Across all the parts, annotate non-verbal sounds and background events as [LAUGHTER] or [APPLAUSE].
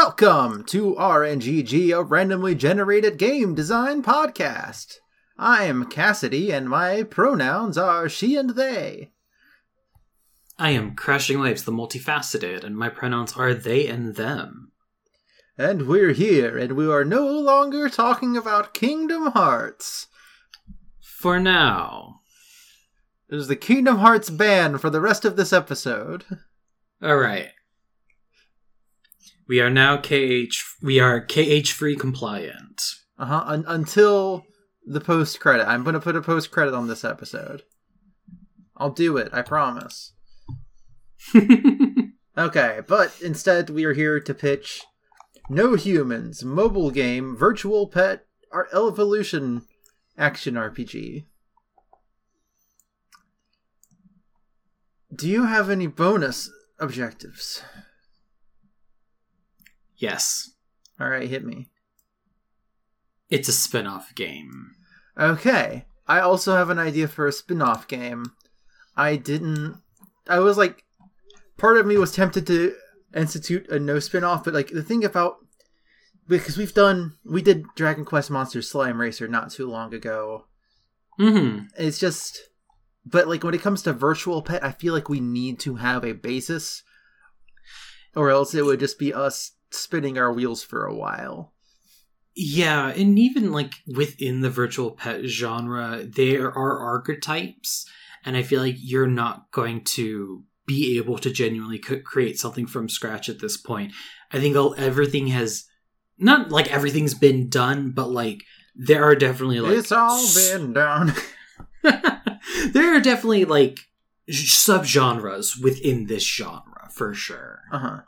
Welcome to RNGG, a randomly generated game design podcast. I'm Cassidy, and my pronouns are she and they. I am Crashing Waves, the multifaceted, and my pronouns are they and them. And we're here, and we are no longer talking about Kingdom Hearts. For now. There's the Kingdom Hearts ban for the rest of this episode. Alright. We are now KH we are KH free compliant. Uh-huh. Un- until the post credit. I'm gonna put a post credit on this episode. I'll do it, I promise. [LAUGHS] Okay, but instead we are here to pitch No Humans mobile game virtual pet our evolution action RPG. Do you have any bonus objectives? Yes. All right, hit me. It's a spin-off game. Okay, I also have an idea for a spin-off game. I didn't I was like part of me was tempted to institute a no spin-off, but like the thing about because we've done we did Dragon Quest Monster Slime Racer not too long ago. Mm-hmm. It's just but like when it comes to virtual pet, I feel like we need to have a basis or else it would just be us spinning our wheels for a while. Yeah, and even like within the virtual pet genre, there are archetypes, and I feel like you're not going to be able to genuinely create something from scratch at this point. I think all, everything has not like everything's been done, but like there are definitely like it's all been done. [LAUGHS] [LAUGHS] there are definitely like subgenres within this genre for sure. Uh-huh.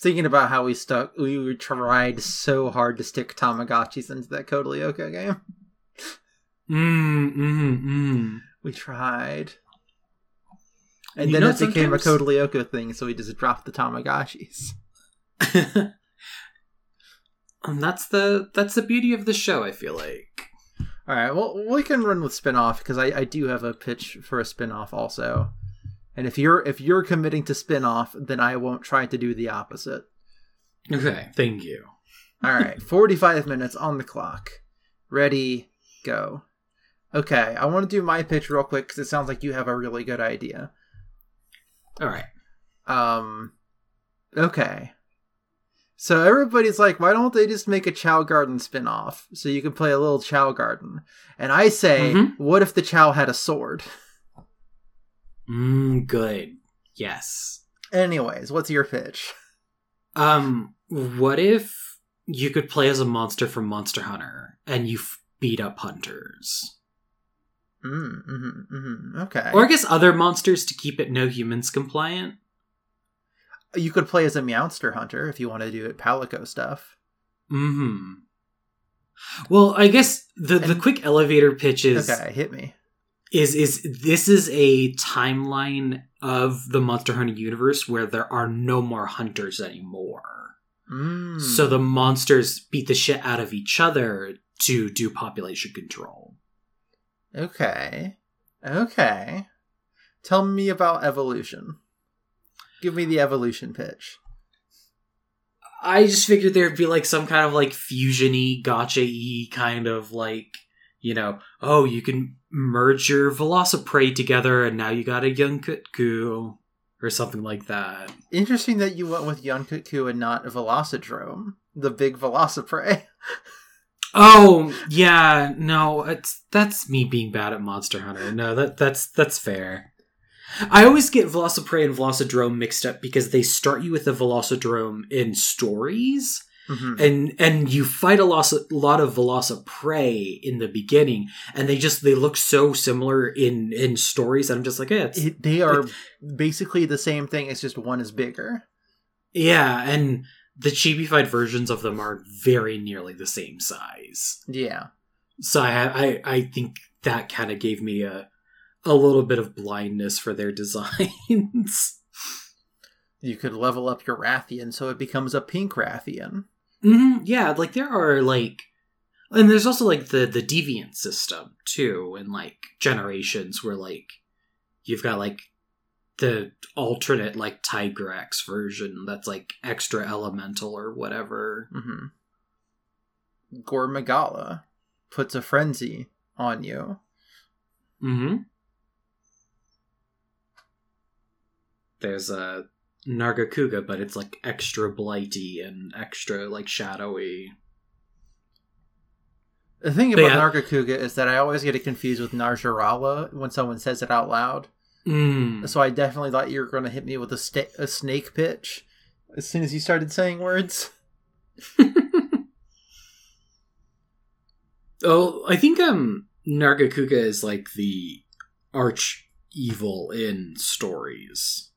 Thinking about how we stuck we tried so hard to stick Tamagotchis into that Code Lyoko game. Mm, mm, mm. We tried. And You then know, it became a Code Lyoko thing, so we just dropped the Tamagotchis. and [LAUGHS] that's the that's the beauty of the show. I feel like. Alright, well we can run with spin-off because I, I do have a pitch for a spin-off also. And if you're if you're committing to spin-off, then I won't try to do the opposite. Okay, thank you. Alright, [LAUGHS] 45 minutes on the clock. Ready, go. Okay, I want to do my pitch real quick because it sounds like you have a really good idea. All right. Um, okay. So everybody's like, why don't they just make a Chao Garden spin-off so you can play a little Chao Garden? And I say, Mhm. what if the Chao had a sword? [LAUGHS] Mm, good. Yes. Anyways, what's your pitch? Um, what if you could play as a monster from Monster Hunter and you f- beat up hunters, Mm, mm-hmm, mm-hmm. Okay. or I guess other monsters to keep it no humans compliant? you could play as a Meowster Hunter if you want to do it Palico stuff. Hmm. Well, I guess the the quick elevator pitch is okay, hit me. Is is this is a timeline of the Monster Hunter universe where there are no more hunters anymore. Mm. So the monsters beat the shit out of each other to do population control. Okay. Okay. Tell me about evolution. Give me the evolution pitch. I just figured there'd be like some kind of like fusiony, gotcha y kind of like, you know, oh, you can merge your Velociprey together and now you got a Yian Kut-Ku or something like that. Interesting that you went with Yian Kut-Ku and not Velocidrome, the big Velociprey. [LAUGHS] Oh yeah, no, it's that's me being bad at Monster Hunter. No, that that's that's fair. I always get Velociprey and Velocidrome mixed up because they start you with a Velocidrome in stories, Mhm. and and you fight a lot, a lot of Velociprey in the beginning, and they just they look so similar in in stories. that I'm just like, yeah, it's, It- they are basically the same thing. It's just one is bigger. yeah, and the chibified versions of them are very nearly the same size. Yeah. So I I, I think that kind of gave me a a little bit of blindness for their [LAUGHS] designs. You could level up your Rathian so it becomes a pink Rathian. Hmm yeah, like there are like, and there's also like the the deviant system too, and like generations where like you've got like the alternate like Tigrex version that's like extra elemental or whatever. Mm-hmm. Gore Magala puts a frenzy on you. Mm-hmm. There's a Nargacuga, but it's like extra blighty and extra like shadowy. The thing about yeah. Nargacuga is that I always get it confused with Najarala when someone says it out loud. Mm. So I definitely thought you were going to hit me with a, sta- a snake pitch as soon as you started saying words. [LAUGHS] Oh, I think um Nargacuga is like the arch evil in stories.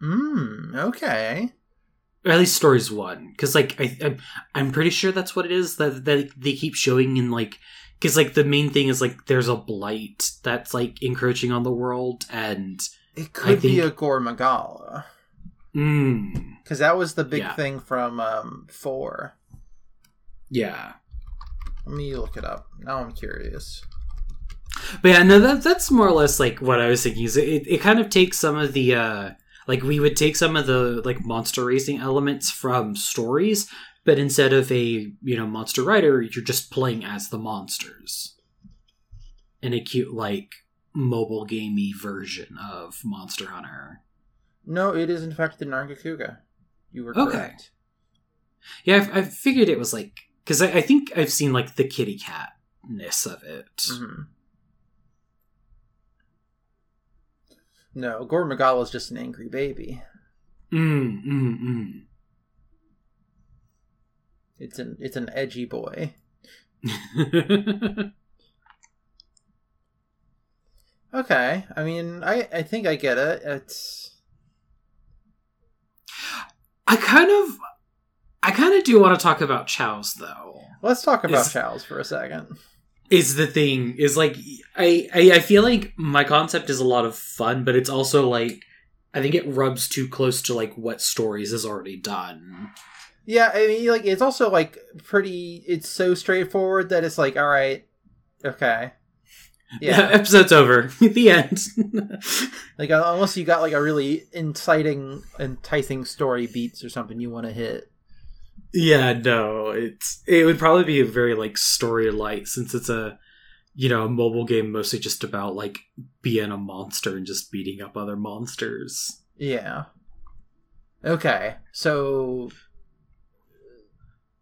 Hmm, okay. Or at least stories one, because like I, I'm, I'm pretty sure that's what it is that that they keep showing in like, because like the main thing is like there's a blight that's like encroaching on the world, and It could be a Gore Magala. mm, Because that was the big Yeah. thing from um, 4. yeah, Let me look it up. Now I'm curious. but yeah, no, that that's more or less like what I was thinking. Is it, it kind of takes some of the uh like we would take some of the like monster racing elements from stories, but instead of a you know monster rider, you're just playing as the monsters in a cute like mobile gamey version of Monster Hunter. No, it is in fact the Nargacuga. You were Okay. correct. Yeah, I, I figured it was like because I, I think I've seen like the kitty catness of it. Mhm. No, Gore Magala is just an angry baby. Mm, mm, mm. It's an it's an edgy boy. [LAUGHS] Okay, I mean, I I think I get it. It's I kind of, I kind of do want to talk about Chao's though. let's talk about Is- Chao's for a second. Is the thing is like I, I I feel like my concept is a lot of fun, but it's also like I think it rubs too close to like what stories is already done. Yeah, I mean, like it's also like pretty. It's so straightforward that it's like, all right, okay, [LAUGHS] yeah. episode's over. [LAUGHS] the end. [LAUGHS] like unless you got like a really inciting, enticing story beats or something you want to hit. Yeah, no, it's it would probably be a very like story light since it's a you know a mobile game mostly just about like being a monster and just beating up other monsters. Yeah. Okay, so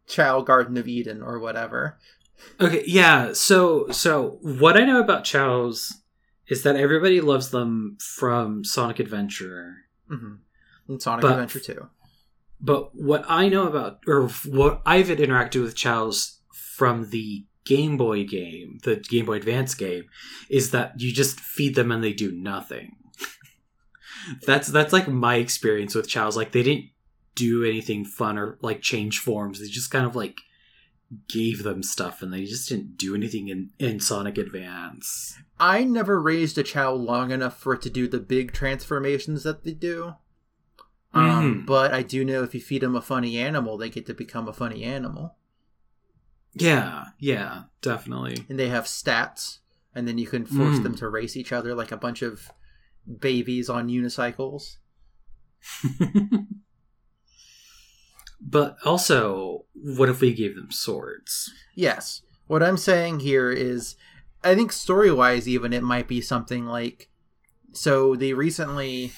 Chao Garden of Eden or whatever. Okay, yeah. So, so what I know about Chao's is that everybody loves them from Sonic Adventure, hmm And Sonic But- Adventure Two. But what I know about, or what I've interacted with Chao's from the Game Boy game, the Game Boy Advance game, is that you just feed them and they do nothing. [LAUGHS] that's that's like my experience with Chao's. Like they didn't do anything fun or like change forms. They just kind of like gave them stuff and they just didn't do anything in, in Sonic Advance. I never raised a Chao long enough for it to do the big transformations that they do. Um, Mhm. but I do know if you feed them a funny animal, they get to become a funny animal, Yeah, yeah, definitely. and they have stats, and then you can force Mm. them to race each other like a bunch of babies on unicycles. [LAUGHS] but also, what if we gave them swords? Yes. What I'm saying here is, I think story wise, even it might be something like. So they recently,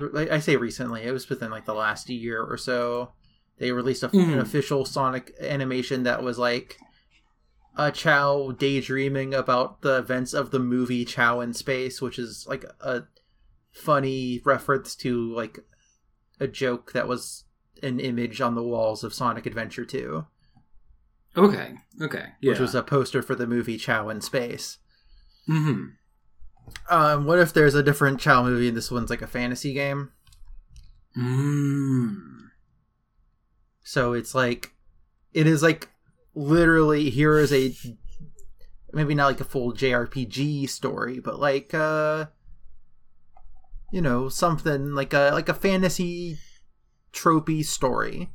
I say recently, it was within like the last year or so. They released a, an Mhm. official Sonic animation that was like a Chao daydreaming about the events of the movie Chao in Space, which is like a funny reference to like a joke that was an image on the walls of Sonic Adventure 2 Okay, okay, yeah. which was a poster for the movie Chao in Space. hmm Um, what if there's a different Chao movie and this one's like a fantasy game? Mm. So it's like, it is like literally here is a maybe not like a full JRPG story, but like uh, you know, something like a like a fantasy tropey story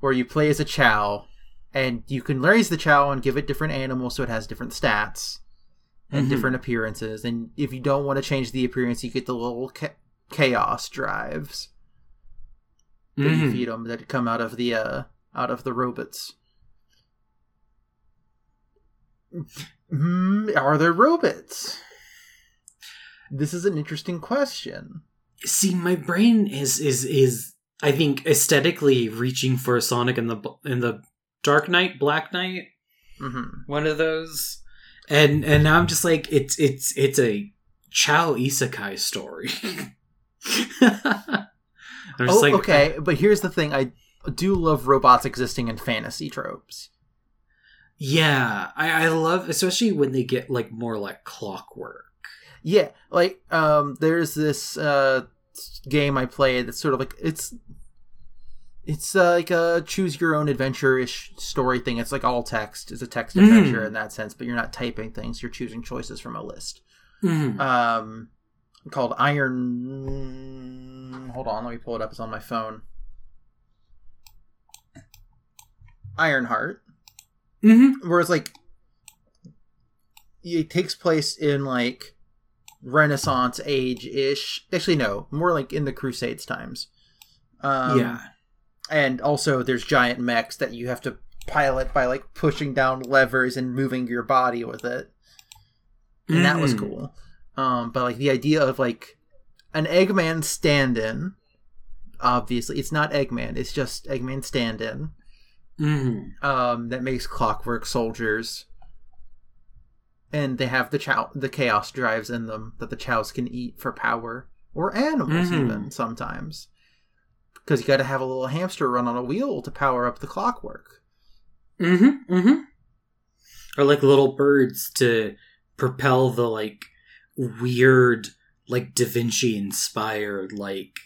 where you play as a Chao and you can raise the Chao and give it different animals so it has different stats. And Mhm. different appearances. And if you don't want to change the appearance, you get the little cha- chaos drives that you Mhm. feed them that come out of the uh, out of the robots. Hmm, are there robots? This is an interesting question. See, my brain is is is I think aesthetically reaching for Sonic in the in the Dark Knight, Black Knight, hmm one of those, and and now I'm just like it's it's it's a Chao Isekai story. [LAUGHS] I'm just Oh, like, okay, but here's the thing: I do love robots existing in fantasy tropes. Yeah, I, I love especially when they get like more like clockwork. Yeah, like um, there's this uh game I played that's sort of like it's it's uh, like a choose your own adventure ish story thing. It's like all text. It's a text Mm. adventure in that sense, but you're not typing things. You're choosing choices from a list. Mhm. Um, called Iron. Hold on, let me pull it up. It's on my phone. Ironheart, mm-hmm. where it's like it takes place in like Renaissance age ish. Actually, no, more like in the Crusades times. Um, yeah. And also there's giant mechs that you have to pilot by like pushing down levers and moving your body with it and that was Mhm. cool um but like the idea of like an eggman stand-in obviously it's not eggman it's just eggman stand-in Mhm. um that makes clockwork soldiers and they have the chao the chaos drives in them that the chows can eat for power or animals Mhm. even sometimes because you got to have a little hamster run on a wheel to power up the clockwork Mm-hmm. Mm-hmm. Or like little birds to propel the like weird, like Da Vinci inspired, like,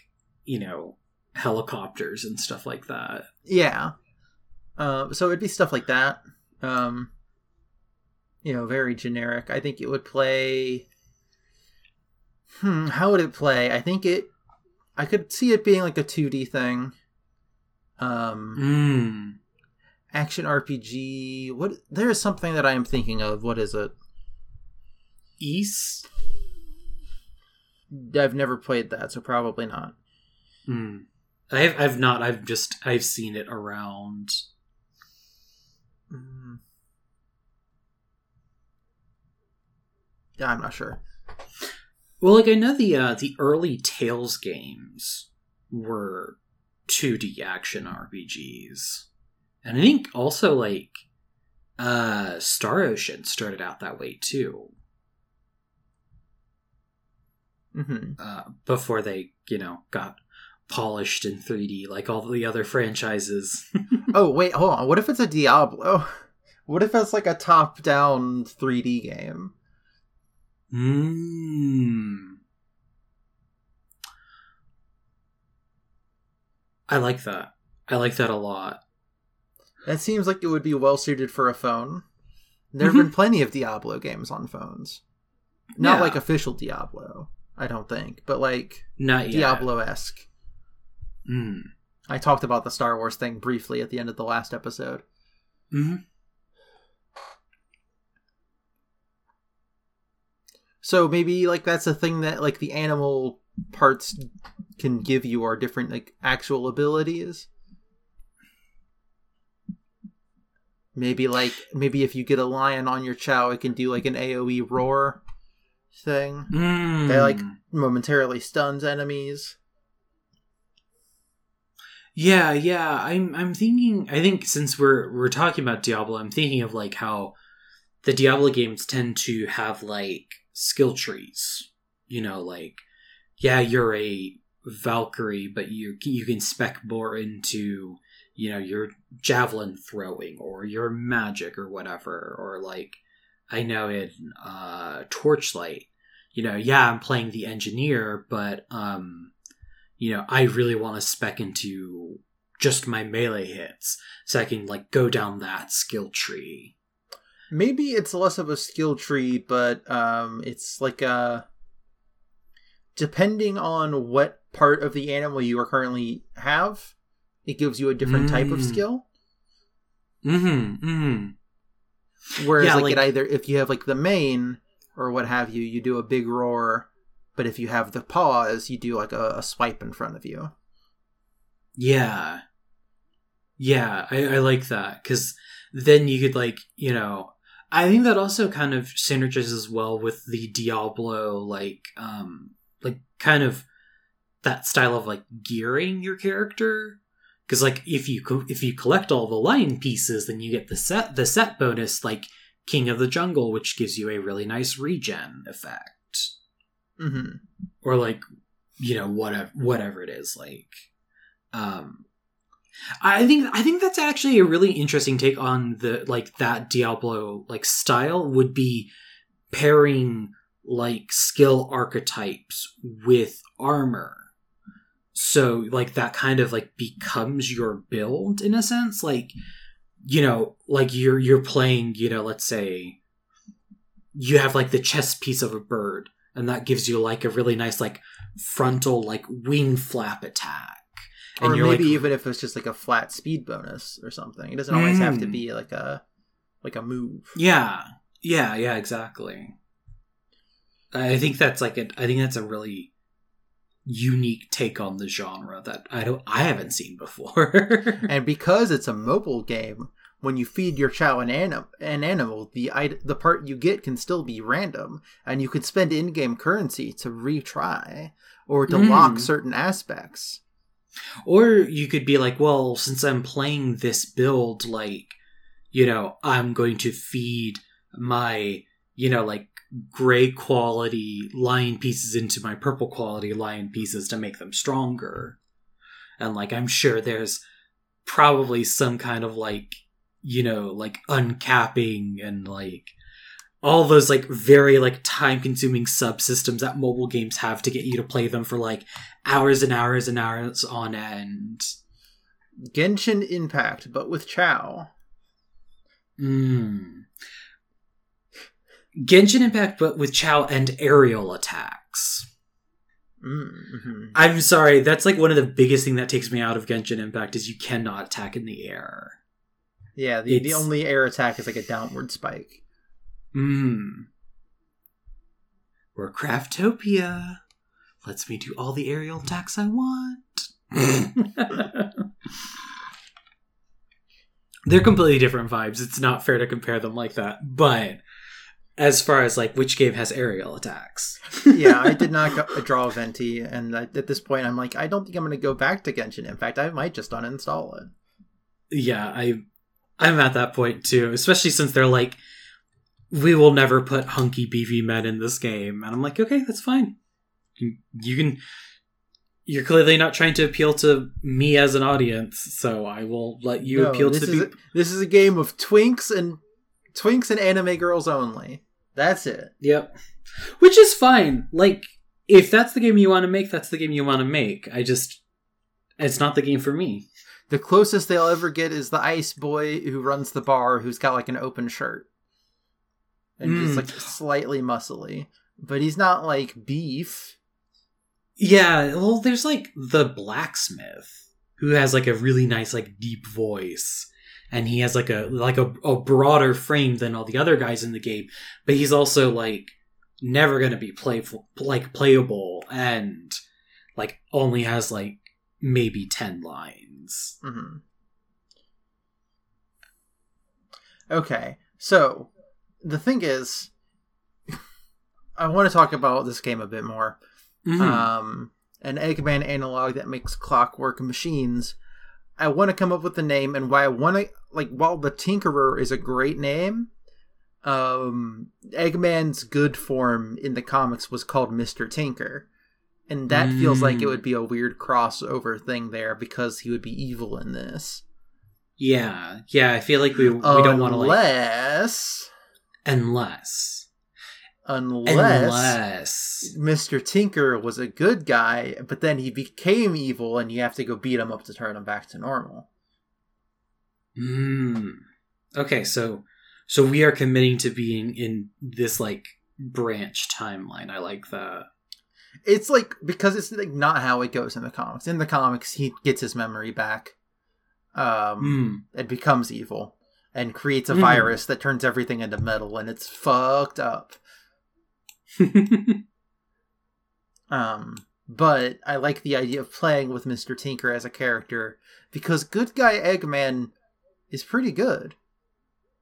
you know, helicopters and stuff like that. yeah uh, so it'd be stuff like that um you know very generic i think it would play hmm how would it play i think it i could see it being like a 2d thing um Mm. action RPG. What there is something that I am thinking of. What is it? East? I've never played that, so probably not. Mm. I've I've not. I've just I've seen it around. Mm. Yeah, I'm not sure. Well, like I know the uh, the early Tales games were 2D action RPGs, and I think also like uh, Star Ocean started out that way too. hmm Uh, before they, you know, got polished in 3D like all the other franchises. [LAUGHS] Oh wait, hold on. What if it's a Diablo? [LAUGHS] What if it's like a top-down 3D game? Mm. I like that. I like that a lot. That seems like it would be well suited for a phone. There have Mhm. been plenty of Diablo games on phones. Not Yeah. like official Diablo, I don't think, but like Not. Diablo esque. Mm. I talked about the Star Wars thing briefly at the end of the last episode. hmm So maybe like that's a thing that like the animal parts can give you are different like actual abilities. Maybe like maybe if you get a lion on your chao, it can do like an AOE roar thing. Mm. They, like- Momentarily stuns enemies. Yeah, yeah. I'm I'm thinking I think since we're we're talking about Diablo, I'm thinking of like how the Diablo games tend to have like skill trees. You know, like yeah, you're a Valkyrie, but you you can spec more into you know your javelin throwing or your magic or whatever or like I know in uh Torchlight, you know, yeah, I'm playing the engineer, but um you know, I really want to spec into just my melee hits so I can like go down that skill tree. Maybe it's less of a skill tree, but um it's like a depending on what part of the animal you are currently have, it gives you a different type of Mm. skill. Mm-hmm. Mm-hmm. Whereas Yeah, like, like- it either if you have like the main, or what have you, you do a big roar. But if you have the pause, you do like a, a swipe in front of you. Yeah. Yeah, I, I like that because then you could like you know I think that also kind of synergizes well with the Diablo like um like kind of that style of like gearing your character because like if you co- if you collect all the lion pieces then you get the set the set bonus like King of the Jungle which gives you a really nice regen effect Mm-hmm. or like you know whatever whatever it is like um i think i think that's actually a really interesting take on the like that diablo like style would be pairing like skill archetypes with armor. So like that kind of like becomes your build in a sense like you know like you're you're playing you know let's say you have like the chest piece of a bird and that gives you like a really nice like frontal like wing flap attack and or maybe like even if it's just like a flat speed bonus or something. It doesn't always have to Mm. be like a like a move. yeah yeah yeah exactly i think that's like a i think that's a really unique take on the genre that i don't i haven't seen before [LAUGHS] and because it's a mobile game, when you feed your chao an, anim- an animal, the it- the part you get can still be random, and you could spend in-game currency to retry or to Mm. lock certain aspects. Or you could be like, well, since I'm playing this build, like, you know, I'm going to feed my, you know, like gray quality lion pieces into my purple quality lion pieces to make them stronger. And like, I'm sure there's probably some kind of like, you know, like uncapping and like all those like very like time consuming subsystems that mobile games have to get you to play them for like hours and hours and hours on end. Genshin Impact, but with chao. Mm. Genshin Impact, but with Chao and aerial attacks. Mm-hmm. I'm sorry, that's like one of the biggest thing that takes me out of Genshin Impact is you cannot attack in the air. Yeah, the, the only air attack is like a downward spike. Hmm. Or Craftopia lets me do all the aerial attacks I want. [LAUGHS] They're completely different vibes. It's not fair to compare them like that. But as far as like which game has aerial attacks, [LAUGHS] yeah, I did not go, [LAUGHS] draw Venti, and I, at this point, I'm like, I don't think I'm going to go back to Genshin. In fact, I might just uninstall it. yeah, I I'm at that point too. Especially since they're like, we will never put hunky beefy men in this game, and I'm like, okay, that's fine. You, can. You're clearly not trying to appeal to me as an audience, so I will let you No, appeal this to is the a, this is a game of twinks and twinks and anime girls only. That's it. Yep. Which is fine. Like, if that's the game you want to make, that's the game you want to make. I just. It's not the game for me. The closest they'll ever get is the ice boy who runs the bar, who's got like an open shirt and just Mm. like slightly muscly, but he's not like beef. Yeah, well, there's like the blacksmith who has like a really nice, like deep voice. And he has like a like a, a broader frame than all the other guys in the game, but he's also like never gonna be playful like playable and like only has like maybe ten lines. Mm-hmm. Okay, so the thing is, [LAUGHS] I want to talk about this game a bit more. Mhm. um, an Eggman analog that makes clockwork machines. I want to come up with a name, and why I want to like while the Tinkerer is a great name, um, Eggman's good form in the comics was called Mister Tinker, and that feels like it Mm. would be a weird crossover thing there because he would be evil in this. Yeah, yeah. I feel like we we don't want to like unless unless unless. unless Mr. Tinker was a good guy, but then he became evil, and you have to go beat him up to turn him back to normal. Hmm. Okay, so so we are committing to being in this like branch timeline. I like that. It's like because it's like not how it goes in the comics. In the comics, he gets his memory back, um, Hmm. and becomes evil, and creates a Mm. virus that turns everything into metal, and it's fucked up. [LAUGHS] Um, but I like the idea of playing with Mr. Tinker as a character because good guy Eggman is pretty good.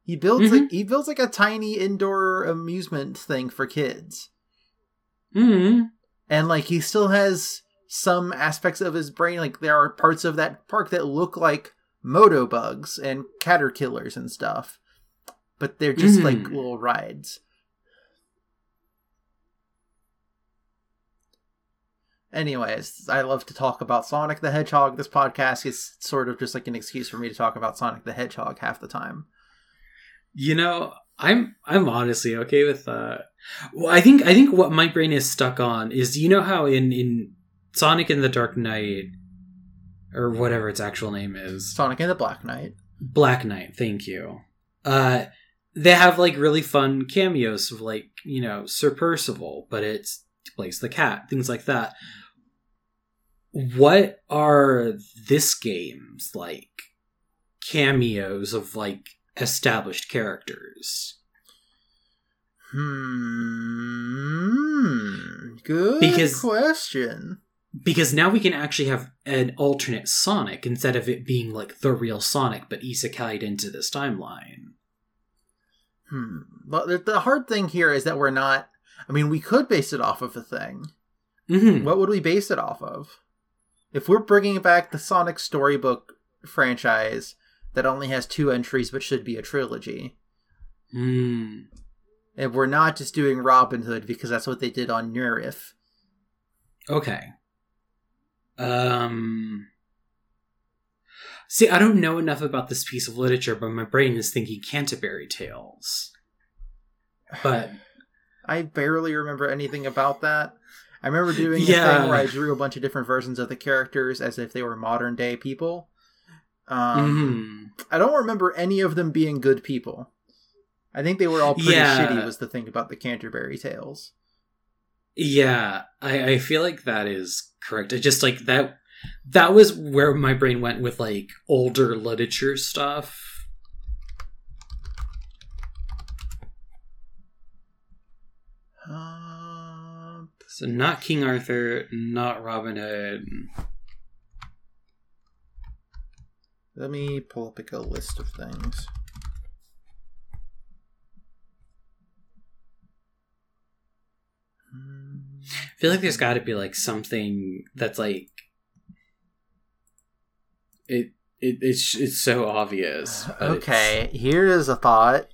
He builds Mhm. like he builds like a tiny indoor amusement thing for kids. hmm And like he still has some aspects of his brain like there are parts of that park that look like moto bugs and caterpillars and stuff. But they're just like Mhm. little rides. Anyways, I love to talk about Sonic the Hedgehog. This podcast is sort of just like an excuse for me to talk about Sonic the Hedgehog half the time. You know, I'm I'm honestly okay with that. Well, I think I think what my brain is stuck on is you know how in in Sonic in the Dark Knight or whatever its actual name is, Sonic and the Black Knight. Black Knight. Thank you. Uh, they have like really fun cameos of like you know Sir Percival, but it's plays the cat, things like that. What are this game's like cameos of like established characters? Hmm. Good Because- question. Because now we can actually have an alternate Sonic instead of it being like the real Sonic, but isekai'd into this timeline. Hmm. But the, hard thing here is that we're not. I mean, we could base it off of a thing. Mm-hmm. What would we base it off of? If we're bringing back the Sonic Storybook franchise that only has two entries but should be a trilogy, Mm. and we're not just doing Robin Hood because that's what they did on Nerif. Okay. Um. See, I don't know enough about this piece of literature, but my brain is thinking Canterbury Tales. But [SIGHS] I barely remember anything about that. I remember doing a thing where I drew a bunch of different versions of the characters as if they were modern day people. Um, mhm. I don't remember any of them being good people. I think they were all pretty Yeah. shitty. Was the thing about the Canterbury Tales? Yeah, I, I feel like that is correct. I just like that. That was where my brain went with like older literature stuff. Uh, So not King Arthur, not Robin Hood. let me pull up like a list of things. I feel like there's got to be like something that's like it. It, it's it's so obvious. but it's- Okay, here is a thought.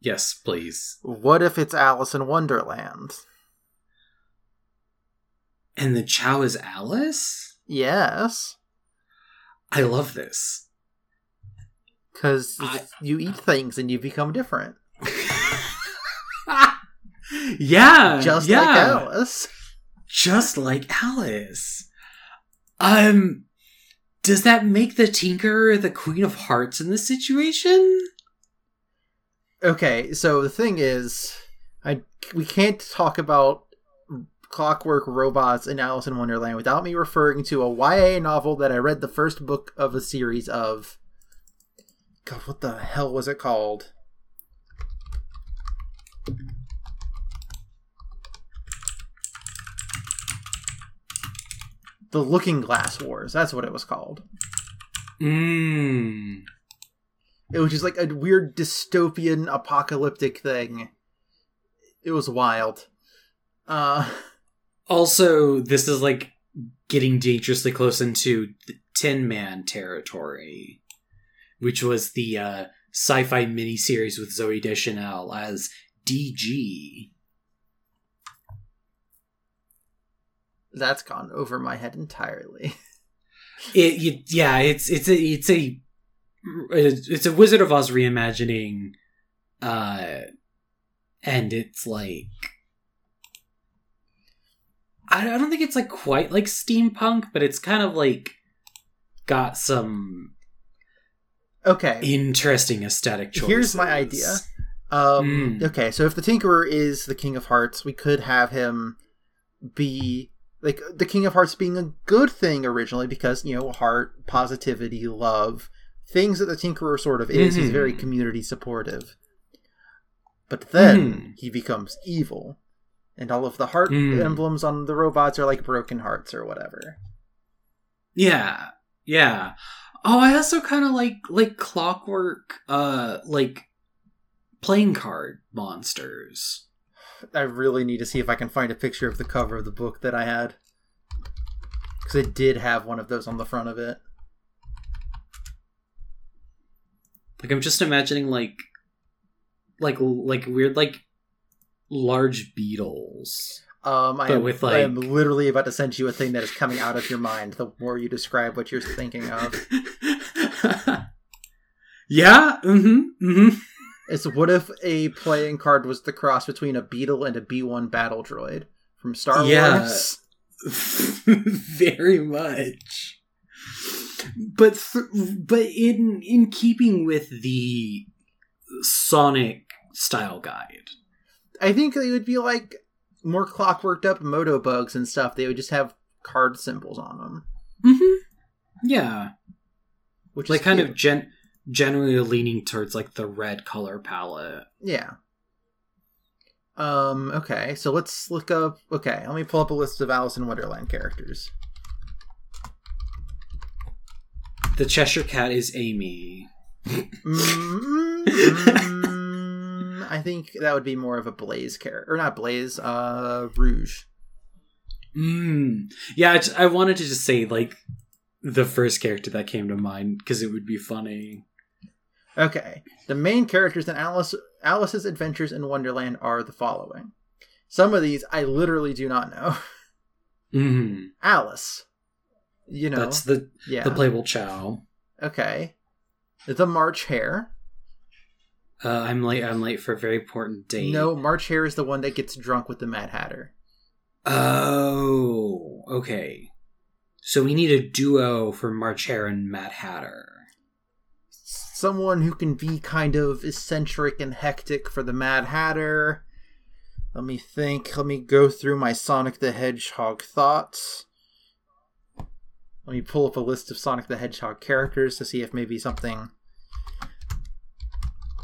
Yes, please. What if it's Alice in Wonderland? And the Chao is Alice? Yes, I love this. because I- you eat things and you become different, [LAUGHS] yeah. just yeah. like Alice. Just like Alice. Um does that make the Tinker the Queen of Hearts in this situation? Okay, so the thing is, I we can't talk about Clockwork Robots in Alice in Wonderland without me referring to a YA novel that I read the first book of a series of. God, what the hell was it called? The Looking Glass Wars. That's what it was called. Mmm. It was just like a weird dystopian apocalyptic thing. It was wild. Uh Also, this is like getting dangerously close into the Tin Man territory, which was the uh, sci-fi miniseries with Zooey Deschanel as DG. That's gone over my head entirely. [LAUGHS] It, you, yeah, it's it's a it's a it's a Wizard of Oz reimagining, uh, and it's like I don't think it's like quite like steampunk, but it's kind of like got some Okay. interesting aesthetic choices. Here's my idea. Um Mm. okay, so if the Tinkerer is the King of Hearts, we could have him be like the King of Hearts being a good thing originally because, you know, heart, positivity, love, things that the Tinkerer sort of is. He's Mhm. very community supportive. But then Mhm. he becomes evil. And all of the heart Mm. emblems on the robots are like broken hearts or whatever. Yeah, yeah. Oh, I also kind of like like clockwork, uh, like playing card monsters. I really need to see if I can find a picture of the cover of the book that I had. Because it did have one of those on the front of it. Like I'm just imagining like like like weird like large beetles. Um, I But am, with, I am literally about to send you a thing that is coming out of your mind the more you describe what you're thinking of. [LAUGHS] yeah. Mm-hmm. Mm-hmm. It's what if a playing card was the cross between a beetle and a B1 battle droid from Star Yeah. Wars? [LAUGHS] very much but th- but in in keeping with the sonic style guide I think they would be like more clockworked up moto bugs and stuff. They would just have card symbols on them, mm-hmm. yeah which like is kind cute. of gen generally leaning towards like the red color palette Yeah. Um, okay, so let's look up okay, let me pull up a list of Alice in Wonderland characters. the cheshire cat is amy Mm, mm, I think that would be more of a Blaze character. Or not Blaze, uh Rouge. mm. yeah I wanted to just say like the first character that came to mind because it would be funny Okay. The main characters in Alice Alice's Adventures in Wonderland are the following. Some of these I literally do not know. mm. Alice. You know. that's the yeah. the playable chao okay. The March Hare. Uh, I'm late. I'm late for a very important date. No, March Hare is the one that gets drunk with the Mad Hatter. Oh, okay. So we need a duo for March Hare and Mad Hatter. Someone who can be kind of eccentric and hectic for the Mad Hatter. Let me think. Let me go through my Sonic the Hedgehog thoughts. Let me pull up a list of Sonic the Hedgehog characters to see if maybe something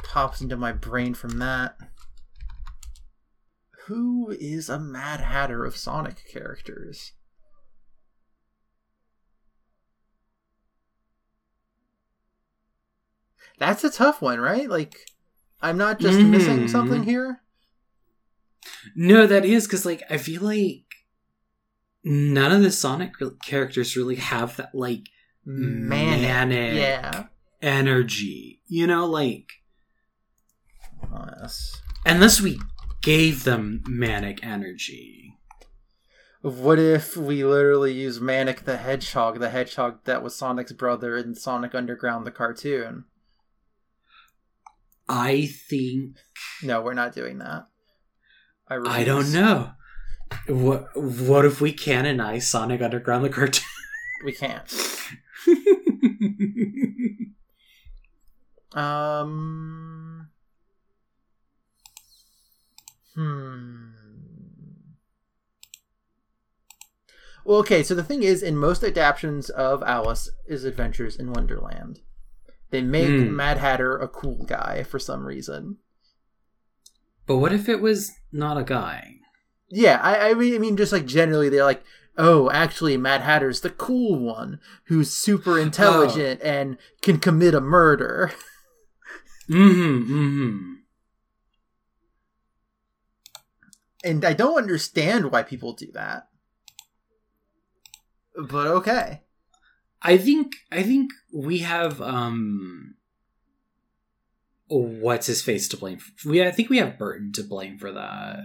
pops into my brain from that. Who is a Mad Hatter of Sonic characters? That's a tough one, right? Like, I'm not just missing Mhm. something here. No, that is because like I feel like none of the Sonic characters really have that like Manic. Manic. Yeah. energy. You know, like Oh, yes. unless we gave them manic energy. What if we literally use Manic the Hedgehog, the hedgehog that was Sonic's brother in Sonic Underground, the cartoon? I think No, we're not doing that. I, I don't know. What what if we canonize Sonic Underground the cartoon? [LAUGHS] We can't. [LAUGHS] Um. Hmm. Well, okay. So the thing is, in most adaptations of Alice's Adventures in Wonderland, they make Hmm. Mad Hatter a cool guy for some reason. but what if it was not a guy? Yeah, I, I mean, just like generally, they're like, oh, actually, Mad Hatter's the cool one who's super intelligent and can commit a murder. [LAUGHS] Mm-hmm. Mm-hmm. and I don't understand why people do that. But okay. I think I think we have um what's his face to blame. For? We I think we have Burton to blame for that.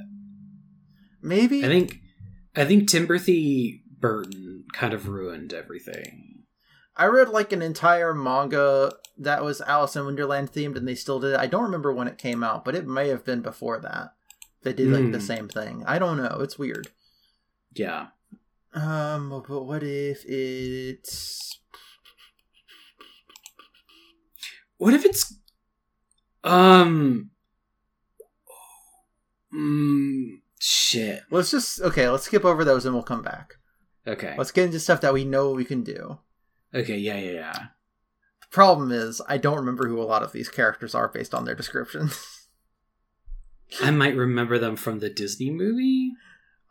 Maybe I think I think Timothy Burton kind of ruined everything. I read like an entire manga that was Alice in Wonderland themed and they still did it. I don't remember when it came out, but it may have been before that. They did like the Hmm. same thing. I don't know. It's weird. Yeah. Um, but what if it's What if it's um mm, shit. let's just okay, let's skip over those and we'll come back. Okay. Let's get into stuff that we know we can do. Okay, yeah, yeah, yeah. The problem is I don't remember who a lot of these characters are based on their descriptions. I might remember them from the Disney movie. [LAUGHS]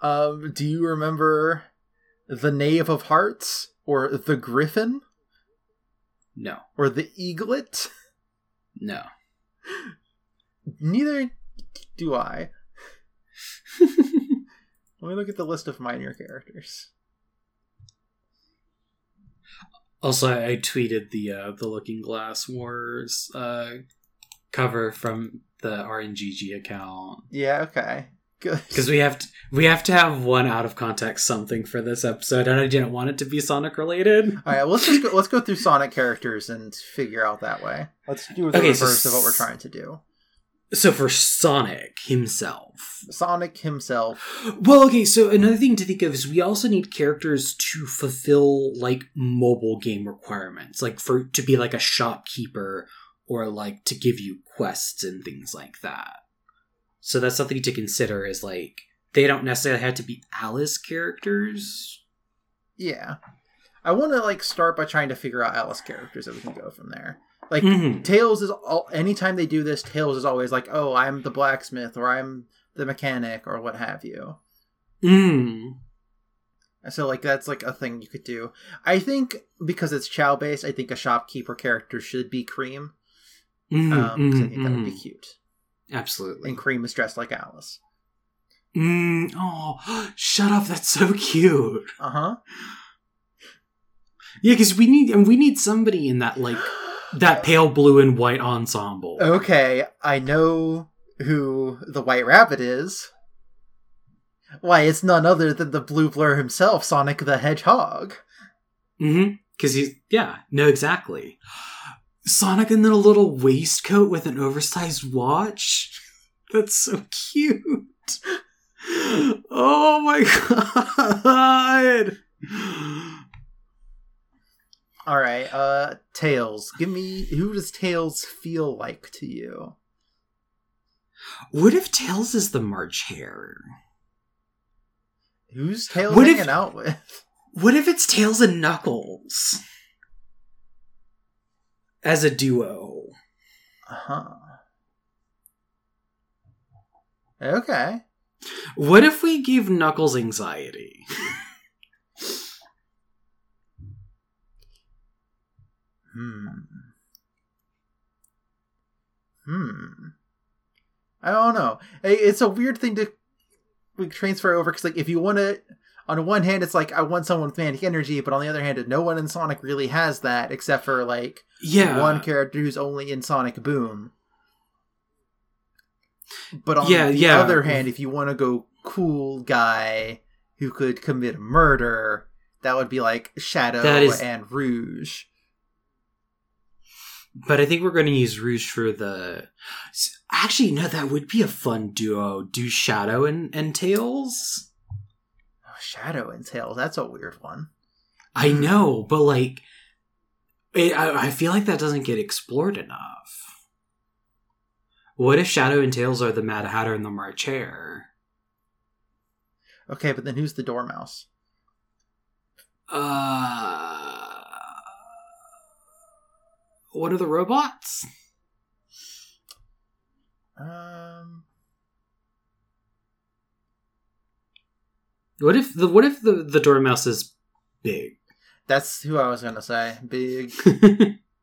Um, do you remember the Knave of Hearts or the Griffin No, or the Eaglet? no. [LAUGHS] Neither do I. [LAUGHS] Let me look at the list of minor characters. also, I tweeted the uh, the Looking Glass Wars uh, cover from the RNGG account Yeah, okay. Good. [LAUGHS] because we have to we have to have one out of context something for this episode, and I didn't want it to be Sonic related. All right, let's just go, let's go through Sonic characters and figure out that way. Let's do the Okay, so reverse of what we're trying to do. So for Sonic himself, Sonic himself. Well, okay, so another thing to think of is we also need characters to fulfill like mobile game requirements, like for to be like a shopkeeper or like to give you quests and things like that. So that's something to consider is like they don't necessarily have to be Alice characters. Yeah, I want to like start by trying to figure out Alice characters that we can go from there. Like mm-hmm. Tails is all anytime they do this, Tails is always like, "Oh, I'm the blacksmith," or "I'm the mechanic," or what have you. Mm. So like that's like a thing you could do. I think because it's Chao based, I think a shopkeeper character should be Cream. Mm, Um, 'cause I mm, think that would be mm. cute. Absolutely. And Cream is dressed like Alice. Mm. Oh, [GASPS] shut up! That's so cute. Uh huh. Yeah, because we need and we need somebody in that like that [GASPS] pale blue and white ensemble. Okay, I know who the White Rabbit is. Why, it's none other than the Blue Blur himself, Sonic the Hedgehog. Mm-hmm. Because he's yeah, no, exactly. Sonic in a little waistcoat with an oversized watch. [LAUGHS] That's so cute. Oh my [LAUGHS] god. All right, uh, Tails. Give me who does Tails feel like to you? What if Tails is the March Hare? Who's Tails What if- hanging out with? What if it's Tails and Knuckles? As a duo. Uh huh. Okay. What if we give Knuckles anxiety? Hmm. Hmm. I don't know. It's a weird thing to like, transfer over because, like, if you want to, on one hand, it's like I want someone with manic energy, but on the other hand, no one in Sonic really has that except for like Yeah. one character who's only in Sonic Boom. But on Yeah, the yeah. other hand, if you want to go cool guy who could commit murder, that would be like Shadow is- and Rouge. But I think we're going to use Rouge for the. Actually, no, that would be a fun duo. Do Shadow and, and Tails? Shadow and Tails, that's a weird one. I know, but like. It, I, I feel like that doesn't get explored enough. What if Shadow and Tails are the Mad Hatter and the March Hare? Okay, but then who's the Dormouse? Uh. What are the robots? Um, What if the what if the the dormouse is big? that's who I was gonna say. Big, [LAUGHS]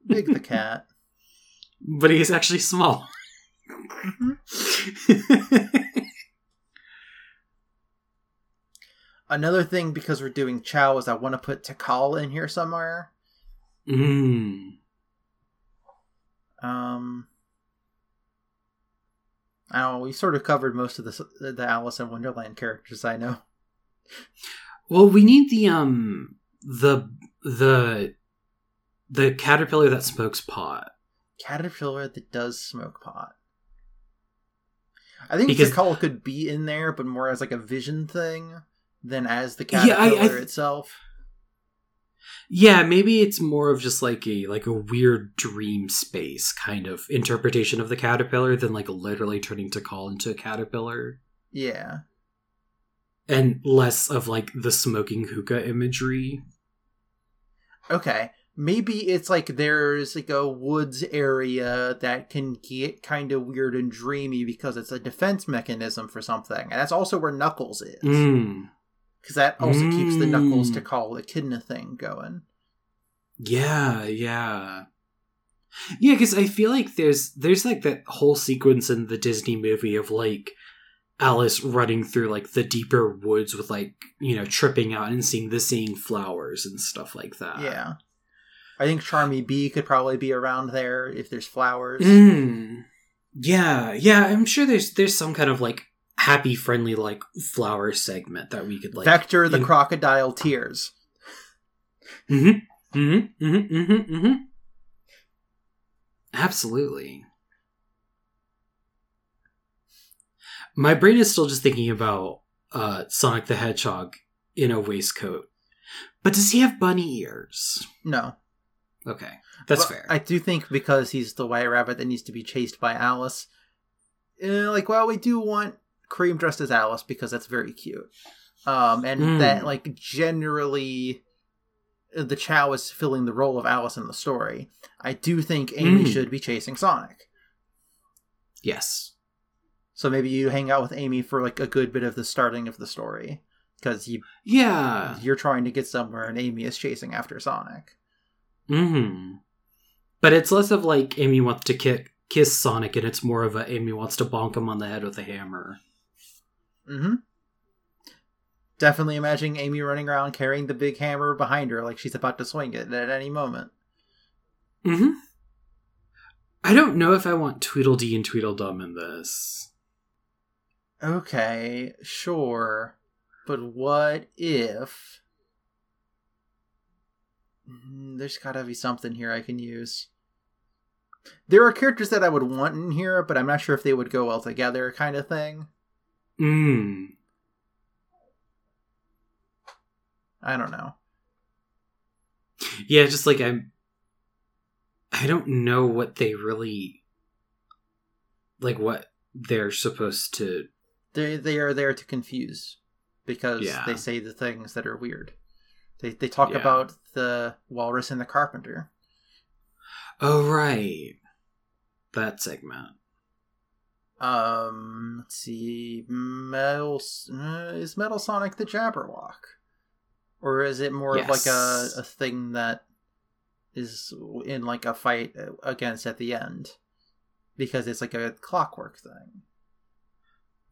big the cat. but he's actually small. [LAUGHS] Another thing, because we're doing Chao, is I want to put Tikal in here somewhere. mm. Um, I don't know. We sort of covered most of the the Alice in Wonderland characters I know. Well, we need the um the the the caterpillar that smokes pot. Caterpillar that does smoke pot. I think Because- Tikal could be in there, but more as like a vision thing than as the Yeah, I- I caterpillar th- itself. Yeah, maybe it's more of just like a like a weird dream space kind of interpretation of the caterpillar than like literally turning Tikal into a caterpillar. Yeah. And less of like the smoking hookah imagery. Okay. maybe it's like there's like a woods area that can get kind of weird and dreamy because it's a defense mechanism for something, and that's also where Knuckles is. Mm. Because that also keeps the Knuckles Mm. Tikal Echidna thing going. Yeah, yeah. Yeah, because I feel like there's there's like that whole sequence in the Disney movie of like Alice running through like the deeper woods with like, you know, tripping out and seeing the singing flowers and stuff like that. yeah. I think Charmy Bee could probably be around there if there's flowers. Mm. Yeah, yeah, I'm sure there's there's some kind of like happy friendly like flower segment that we could like Vector the in- crocodile tears. Mm-hmm. Mm-hmm. Mm-hmm. Mm-hmm. Mm-hmm. Absolutely. My brain is still just thinking about uh, Sonic the Hedgehog in a waistcoat. But does he have bunny ears? No. Okay. That's But fair. I do think because he's the white rabbit that needs to be chased by Alice. eh, like, well, we do want Cream dressed as Alice because that's very cute. Um, and Mm. that, like, generally the Chao is filling the role of Alice in the story. I do think Amy Mm. should be chasing Sonic. yes. So maybe you hang out with Amy for like a good bit of the starting of the story because you Yeah. you're trying to get somewhere and Amy is chasing after Sonic. Mm-hmm. But it's less of like Amy wants to kick, kiss Sonic, and it's more of a Amy wants to bonk him on the head with a hammer. Mm-hmm. Definitely imagining Amy running around carrying the big hammer behind her like she's about to swing it at any moment. Mm-hmm. I don't know if I want Tweedledee and Tweedledum in this. Okay, sure. But what if Mm, there's gotta be something here I can use. There are characters that I would want in here, but I'm not sure if they would go well together, kind of thing. Mm. I don't know. Yeah, just like I'm. I don't know what they really. Like what they're supposed to. They they are there to confuse because Yeah. they say the things that are weird. They they talk Yeah. about the walrus and the carpenter. Oh, right. That segment. Um, let's see, Metal uh, is Metal Sonic the Jabberwock, or is it more of like a a thing that is in like a fight against at the end because it's like a clockwork thing.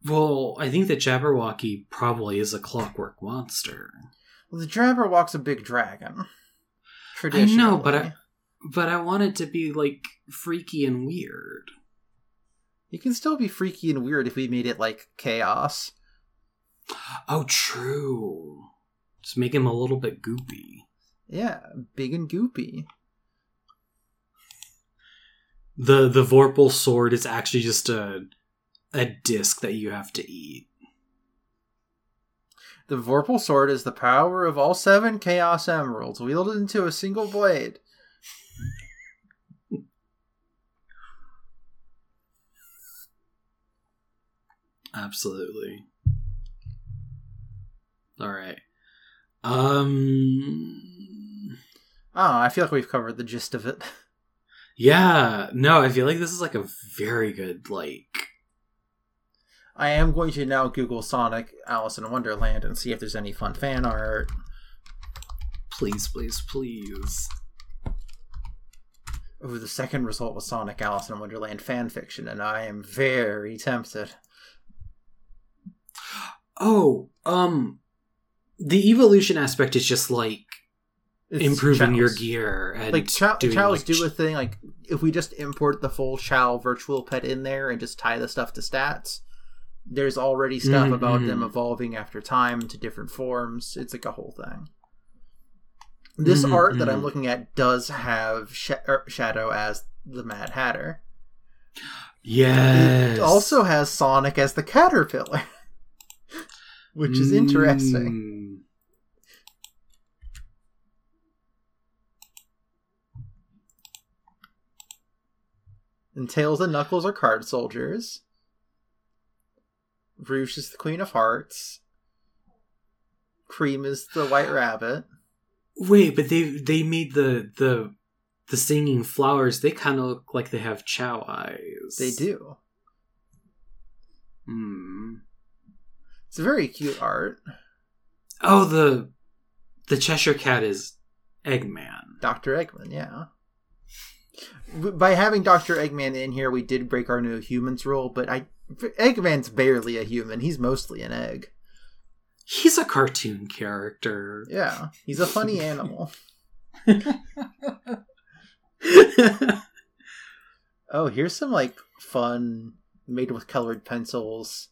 Well, I think that Jabberwocky probably is a clockwork monster. Well, the Jabberwock's a big dragon. I Traditionally. know, but I, but I want it to be like freaky and weird. You can still be freaky and weird if we made it like chaos. Oh, true. Just make him a little bit goopy. Yeah, big and goopy. The the Vorpal sword is actually just a a disc that you have to eat. The Vorpal sword is the power of all seven Chaos Emeralds wielded into a single blade. Absolutely. All right. Um Oh, I feel like we've covered the gist of it. [LAUGHS] yeah, no, I feel like this is like a very good like I am going to now Google Sonic Alice in Wonderland and see if there's any fun fan art. please please please. Oh, the second result was Sonic Alice in Wonderland fan fiction, and I am very tempted. Oh, um the evolution aspect is just like It's improving your gear and Like Chao, doing, Chao's like, do a thing like if we just import the full Chao virtual pet in there and just tie the stuff to stats, there's already stuff Mhm, about them mhm. evolving after time to different forms. It's like a whole thing. This Mhm, art that I'm mhm. looking at does have Sh- er, Shadow as the Mad Hatter. Yes. It also has Sonic as the Caterpillar, [LAUGHS] which is interesting. Mm. And Tails and Knuckles are card soldiers. Rouge is the Queen of Hearts. Cream is the White Rabbit. Wait, but they they made the the the singing flowers. They kind of look like they have chao eyes. They do. Hmm. It's a very cute art. Oh, the the Cheshire Cat is Eggman. Dr. Eggman, yeah. By having Dr. Eggman in here, we did break our no humans rule, but I Eggman's barely a human. He's mostly an egg. He's a cartoon character. Yeah, he's a funny [LAUGHS] animal. [LAUGHS] Oh, here's some like fun made with colored pencils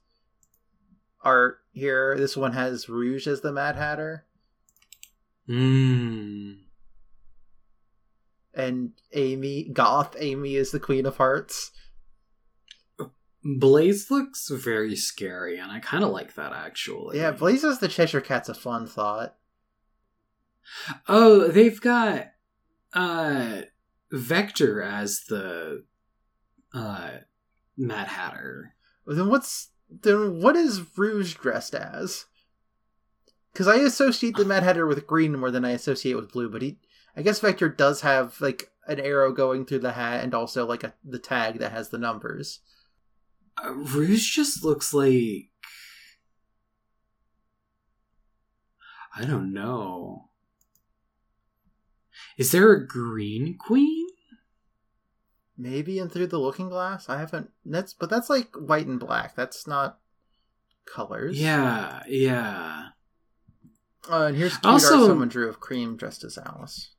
art here. This one has Rouge as the Mad Hatter Hmm. and Amy Goth Amy is the Queen of Hearts. Blaze looks very scary, and I kind of like that actually. Yeah, Blaze as the Cheshire Cat's a fun thought. Oh, they've got uh Vector as the uh Mad Hatter. Then what's then what is Rouge dressed as? Because I associate the Mad Hatter with green more than I associate with blue, but he, I guess Vector does have like an arrow going through the hat and also like a, the tag that has the numbers. Rouge just looks like I don't know. Is there a green queen? Maybe in Through the Looking Glass. I haven't. That's but that's like white and black. That's not colors. Yeah, yeah. Uh, and here's Also- someone drew of Cream dressed as Alice.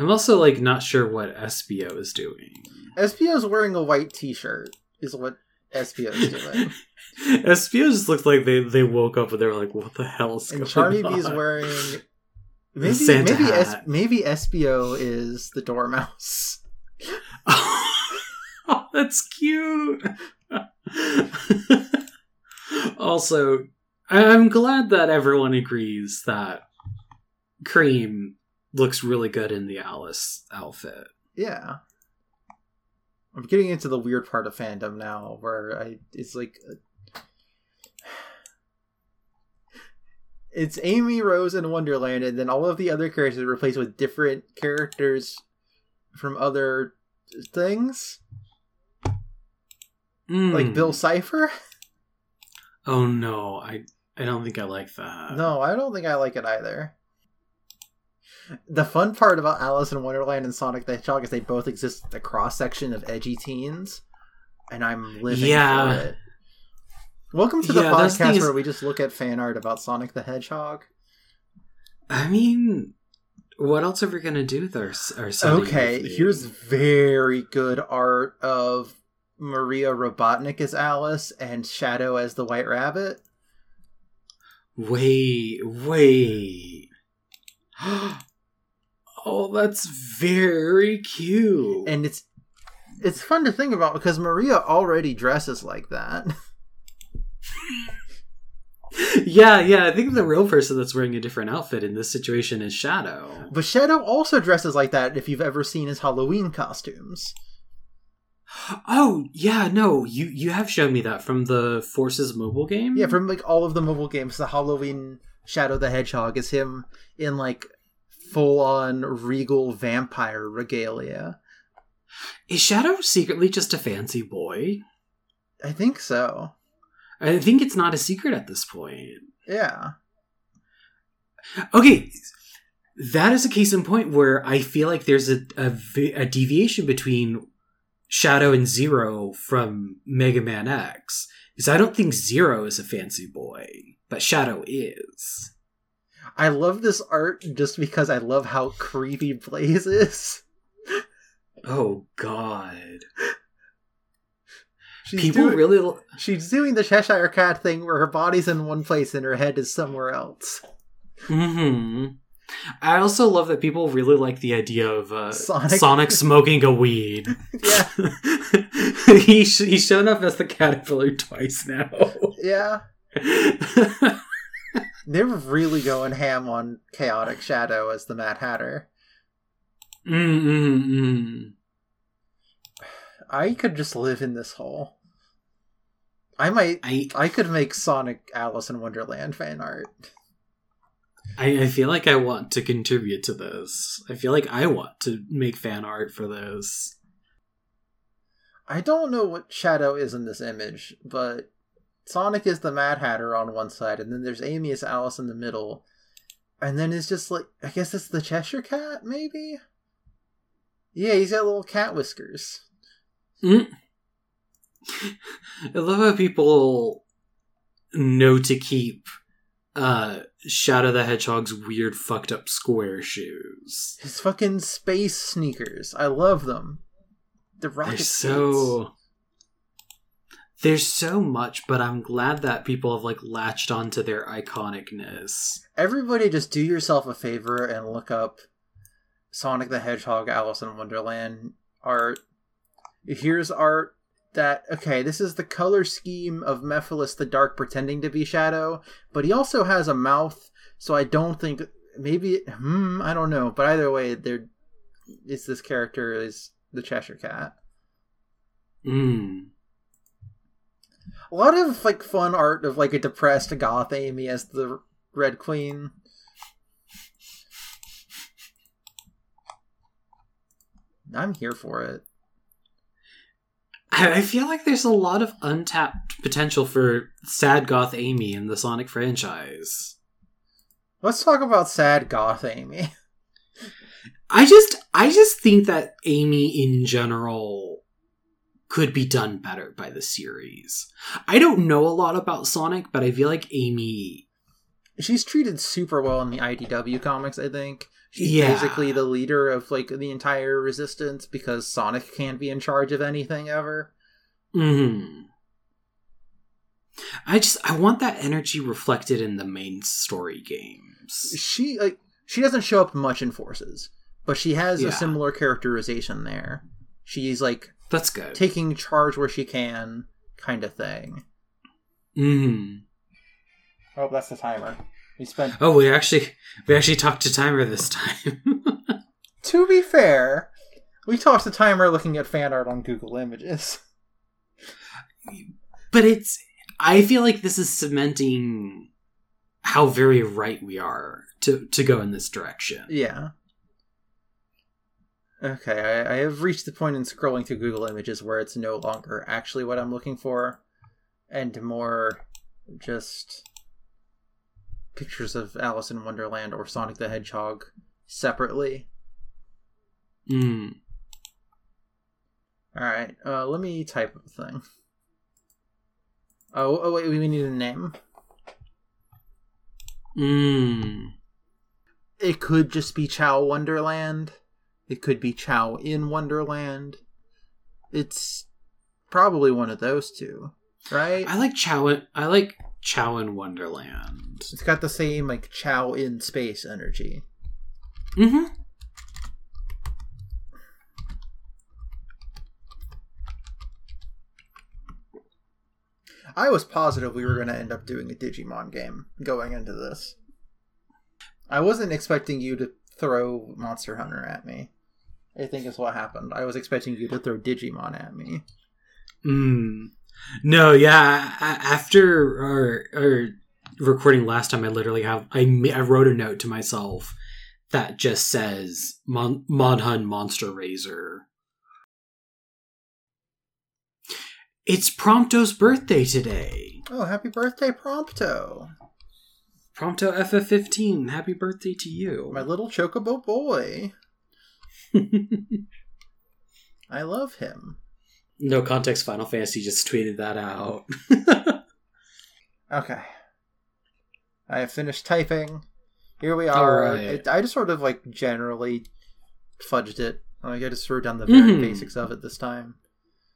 I'm also like not sure what Espio is doing. Espio's wearing a white T-shirt. Is what Espio's doing. [LAUGHS] Espio just looked like they they woke up and they were like, "What the hell's and going Charmy on?" B's wearing. [LAUGHS] Maybe Santa maybe hat. maybe Espio is the dormouse. oh, [LAUGHS] that's cute. also, I'm glad that everyone agrees that Cream looks really good in the Alice outfit. Yeah. I'm getting into the weird part of fandom now, where I it's like it's Amy Rose in Wonderland, and then all of the other characters are replaced with different characters from other things, like Mm. Bill Cipher. Oh no, I I don't think I like that. No, I don't think I like it either. The fun part about Alice in Wonderland and Sonic the Hedgehog is they both exist at the cross section of edgy teens, and I'm living Yeah. for it. Welcome to the Yeah, that's the thing podcast is- where we just look at fan art about Sonic the Hedgehog. I mean, what else are we gonna do with our our Okay, here's very good art of Maria Robotnik as Alice and Shadow as the White Rabbit. Wait, wait. [GASPS] [GASPS] [GASPS] oh, that's very cute. And it's it's fun to think about because Maria already dresses like that. [LAUGHS] yeah, yeah, I think the real person that's wearing a different outfit in this situation is Shadow. But Shadow also dresses like that if you've ever seen his Halloween costumes. Oh, yeah, no, you you have shown me that from the Forces mobile game. Yeah, from like all of the mobile games, the Halloween Shadow the Hedgehog is him in like full on regal vampire regalia. is Shadow secretly just a fancy boy? I think so. I think it's not a secret at this point. Yeah. Okay, that is a case in point where I feel like there's a, a, a deviation between Shadow and Zero from Mega Man X. Because I don't think Zero is a fancy boy, but Shadow is. I love this art just because I love how creepy Blaze is. Oh, God. She's People doing, really. l- she's doing the Cheshire Cat thing where her body's in one place and her head is somewhere else. hmm I also love that people really like the idea of uh, Sonic. Sonic. smoking a weed. [LAUGHS] Yeah. [LAUGHS] he sh- he's shown up as the caterpillar twice now. Yeah. [LAUGHS] They're really going ham on Chaotic Shadow as the Mad Hatter. mm mm mm. I could just live in this hole. I might I I could make Sonic Alice in Wonderland fan art. I, I feel like I want to contribute to this. I feel like I want to make fan art for this. I don't know what Shadow is in this image, but Sonic is the Mad Hatter on one side, and then there's Amy as Alice in the middle. And then it's just like, I guess it's the Cheshire Cat, maybe? Yeah, he's got little cat whiskers. Mm. I love how people know to keep uh Shadow the Hedgehog's weird fucked up square shoes. His fucking space sneakers. I love them. The rocket They're so there's so much, but I'm glad that people have like latched onto their iconicness. Everybody just do yourself a favor and look up Sonic the Hedgehog Alice in Wonderland art. Here's art that okay, this is the color scheme of Mephiles the Dark pretending to be Shadow, but he also has a mouth, so I don't think maybe hmm, I don't know, but either way there is this character is the Cheshire Cat. Mm. A lot of like fun art of like a depressed goth Amy as the Red Queen. I'm here for it. I I feel like there's a lot of untapped potential for sad goth Amy in the Sonic franchise. Let's talk about sad goth Amy. [LAUGHS] I just I just think that Amy in general could be done better by the series. I don't know a lot about Sonic, but I feel like Amy She's treated super well in the IDW comics, I think. She's Yeah. basically the leader of like the entire resistance because Sonic can't be in charge of anything ever. hmm I just I want that energy reflected in the main story games. She like she doesn't show up much in Forces, but she has Yeah. a similar characterization there. She's like That's good. taking charge where she can, kind of thing. hmm Oh, that's the timer. We spent. Oh, we actually we actually talked to timer this time. [LAUGHS] To be fair, we talked to timer looking at fan art on Google Images. but it's I feel like this is cementing how very right we are to to go in this direction. Yeah. Okay, I, I have reached the point in scrolling through Google Images where it's no longer actually what I'm looking for, and more just pictures of Alice in Wonderland or Sonic the Hedgehog separately. Mm. All right, uh, let me type a thing. Oh, oh wait, we need a name. Mm. It could just be Chao Wonderland. It could be Chao in Wonderland. It's probably one of those two, right? I like Chao. In, I like Chao in Wonderland. It's got the same like Chao in space energy. hmm I was positive we were going to end up doing a Digimon game going into this. I wasn't expecting you to throw Monster Hunter at me. I think is what happened. I was expecting you to throw Digimon at me. Mm. No, yeah. After our, our recording last time, I literally have I I wrote a note to myself that just says Mon- Monhun Monster Razor. It's Prompto's birthday today. Oh, happy birthday, Prompto! Prompto FF15, happy birthday to you. My little chocobo boy. [LAUGHS] I love him. no context, Final Fantasy just tweeted that out. [LAUGHS] Okay. I have finished typing. Here we are. Alright. It, I just sort of like generally fudged it. Like I just wrote down the very Mhm. basics of it this time.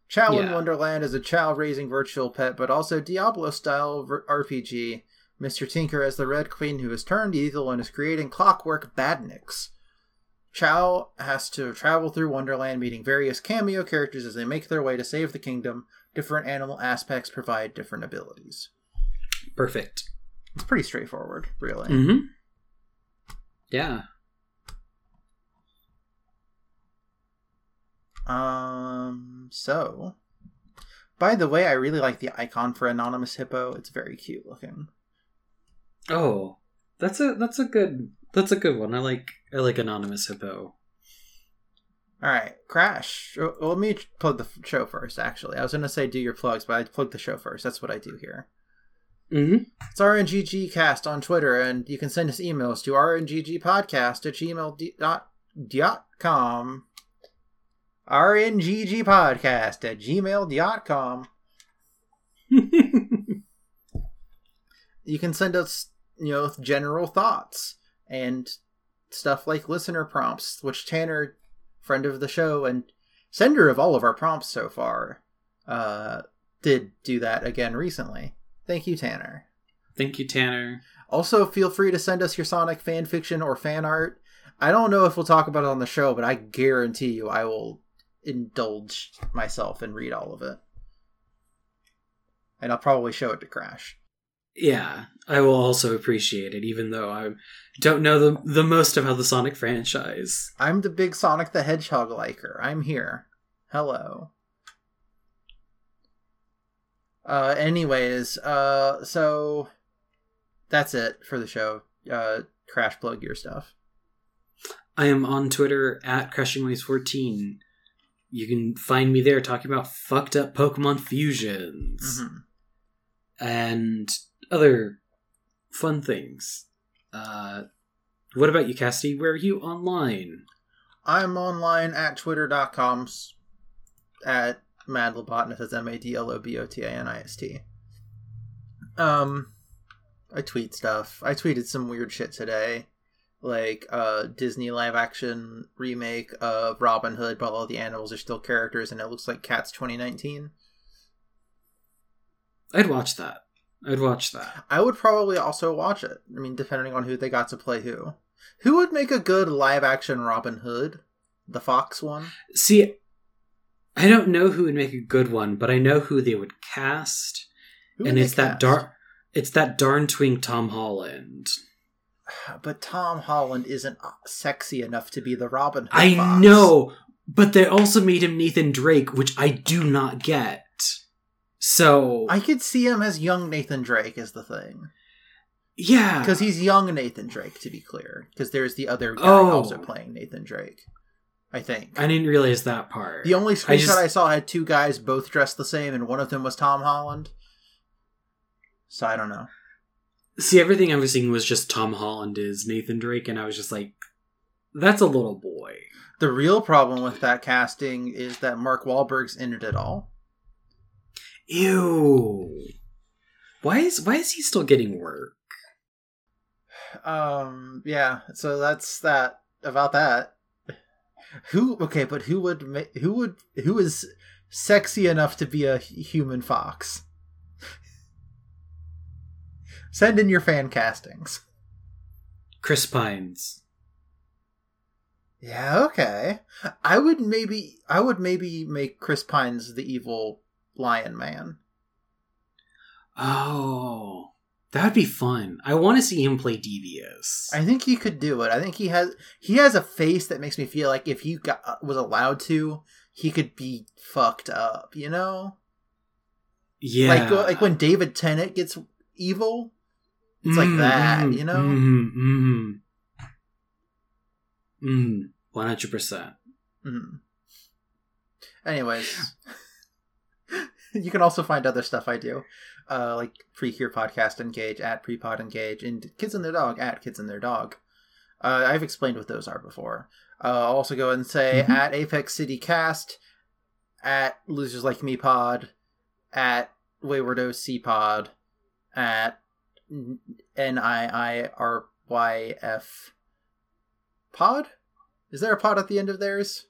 Chao in Wonderland is a Chao raising virtual pet, but also Diablo style RPG. Mr. Tinker as the Red Queen who has turned evil and is creating clockwork badniks. Chao has to travel through Wonderland, meeting various cameo characters as they make their way to save the kingdom. Different animal aspects provide different abilities. Perfect. It's pretty straightforward, really. Mm-hmm. Yeah. Um, so. By the way, I really like the icon for Anonymous Hippo. It's very cute looking. Oh, That's a that's a good that's a good one. I like I like anonymous hippo. All right, Crash. Well, let me plug the show first. Actually, I was gonna say do your plugs, but I plug the show first. That's what I do here. Mm-hmm. It's RNGG Cast on Twitter, and you can send us emails to rnggpodcast at gmail dot gmail.com. rnggpodcast at gmail.com. [LAUGHS] you can send us, you know, general thoughts and stuff like listener prompts, which Tanner, friend of the show and sender of all of our prompts so far, uh, did do that again recently. Thank you, Tanner. Thank you, Tanner. Also, feel free to send us your Sonic fan fiction or fan art. I don't know if we'll talk about it on the show, but I guarantee you I will indulge myself and read all of it. And I'll probably show it to Crash. Yeah, I will also appreciate it, even though I don't know the the most about the Sonic franchise. I'm the big Sonic the Hedgehog liker. I'm here. Hello. Uh, anyways, uh, so that's it for the show. Uh, Crash, plug your stuff. I am on Twitter at CrushingWaves14. You can find me there talking about fucked up Pokemon fusions Mhm. and other fun things. Uh, what about you, Cassidy? Where are you online? I'm online at twitter.com at madlobotanist. That's M A D L O B O T A N I S T. Um, I tweet stuff. I tweeted some weird shit today. Like, uh, Disney live action remake of Robin Hood, but all the animals are still characters and it looks like Cats 2019. I'd watch that. I'd watch that. I would probably also watch it. I mean, depending on who they got to play who. Who would make a good live action Robin Hood? The Fox one? See, I don't know who would make a good one, but I know who they would cast, Who and would it's that darn, it's that darn twink Tom Holland. [SIGHS] But Tom Holland isn't sexy enough to be the Robin Hood. I Fox. know, but they also made him Nathan Drake, which I do not get. So I could see him as young Nathan Drake is the thing. yeah, Because he's young Nathan Drake, to be clear. Because there's the other guy Oh. also playing Nathan Drake. I think. I didn't realize that part. the only screenshot I, just- saw had two guys both dressed the same, and one of them was Tom Holland. So I don't know. See, everything I was seeing was just Tom Holland is Nathan Drake, and I was just like, that's a little boy. The real problem with that casting is that Mark Wahlberg's in it at all. Ew. Why is why is he still getting work? Um, yeah. So that's that about that. Who? Okay, but who would ma- who would who is sexy enough to be a human fox? Send in your fan castings. Chris Pines. Yeah, okay. I would maybe I would maybe make Chris Pines the evil lion man. Oh, that would be fun. I want to see him play Devious. I think he could do it. I think he has he has a face that makes me feel like if he got was allowed to, he could be fucked up, you know? yeah, Like like when David Tennant gets evil, it's like that, mm, you know? Mm, mm, mm. One hundred percent. Mhm. Anyways, [LAUGHS] you can also find other stuff I do, uh, like Precure Podcast Engage at Prepod Engage and Kids and Their Dog at Kids and Their Dog. Uh, I've explained what those are before. Uh, I'll also go and say Mhm. at Apex City Cast, at Losers Like Me Pod, at Wayward OC Pod, at N I I R Y F Pod. Is there a pod at the end of theirs?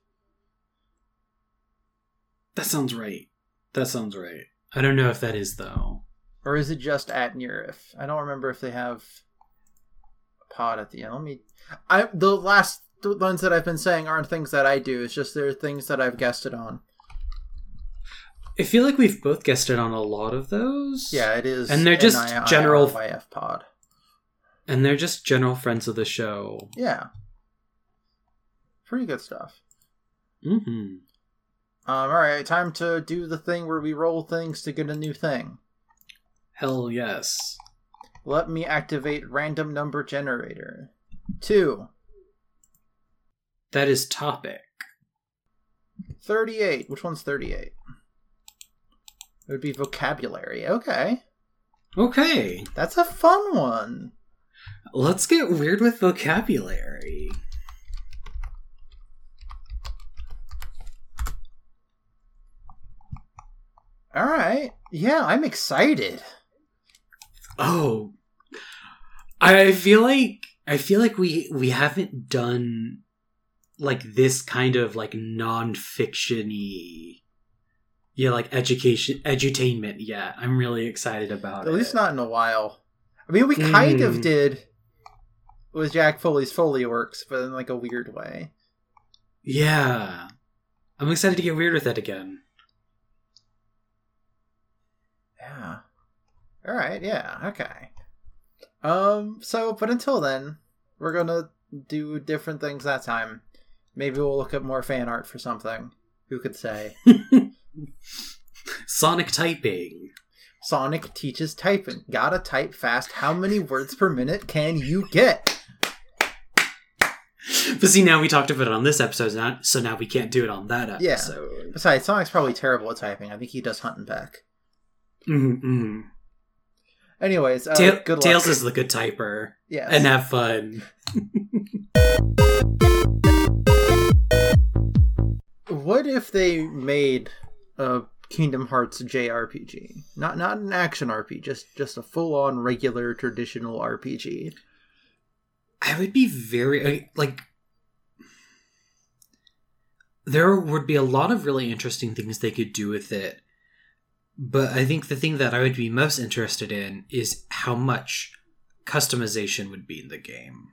That sounds right. That sounds right. I don't know if that is though. Or is it just at Nearif? I don't remember if they have a pod at the end. Let me. I the last ones that I've been saying aren't things that I do. It's just they're things that I've guessed it on. I feel like we've both guessed it on a lot of those. Yeah, it is. And they're just NIIRYF general- pod. and they're just general friends of the show. Yeah, pretty good stuff. Mm-hmm. Um, all right, time to do the thing where we roll things to get a new thing. Hell yes. Let me activate random number generator. Two. That is topic. 38. Which one's 38? It would be vocabulary. Okay. Okay, That's a fun one. let's get weird with vocabulary. All right. Yeah, I'm excited. Oh, I feel like I feel like we we haven't done like this kind of like non-fictiony yeah like education edutainment yet i'm really excited about At it At least not in a while. I mean, we kind of Mm. did with Jack Foley's Foley Works, but in like a weird way. yeah i'm excited to get weird with it again Yeah. All right. Yeah. Okay. Um. So, but until then, we're gonna do different things that time. Maybe we'll look at more fan art for something. Who could say? [LAUGHS] sonic typing Sonic teaches typing. Gotta type fast. How many words per minute can you get? but see now we talked about it on this episode so now we can't do it on that Yeah. episode Besides, Sonic's probably terrible at typing. I think he does hunt and peck. mm-hmm. Anyways, uh, Ta- good luck. tails is the good typer yes. and have fun [LAUGHS] What if they made a Kingdom Hearts JRPG? Not not an action RPG, just just a full on regular traditional RPG. I would be very like there would be a lot of really interesting things they could do with it. But I think the thing that I would be most interested in is how much customization would be in the game.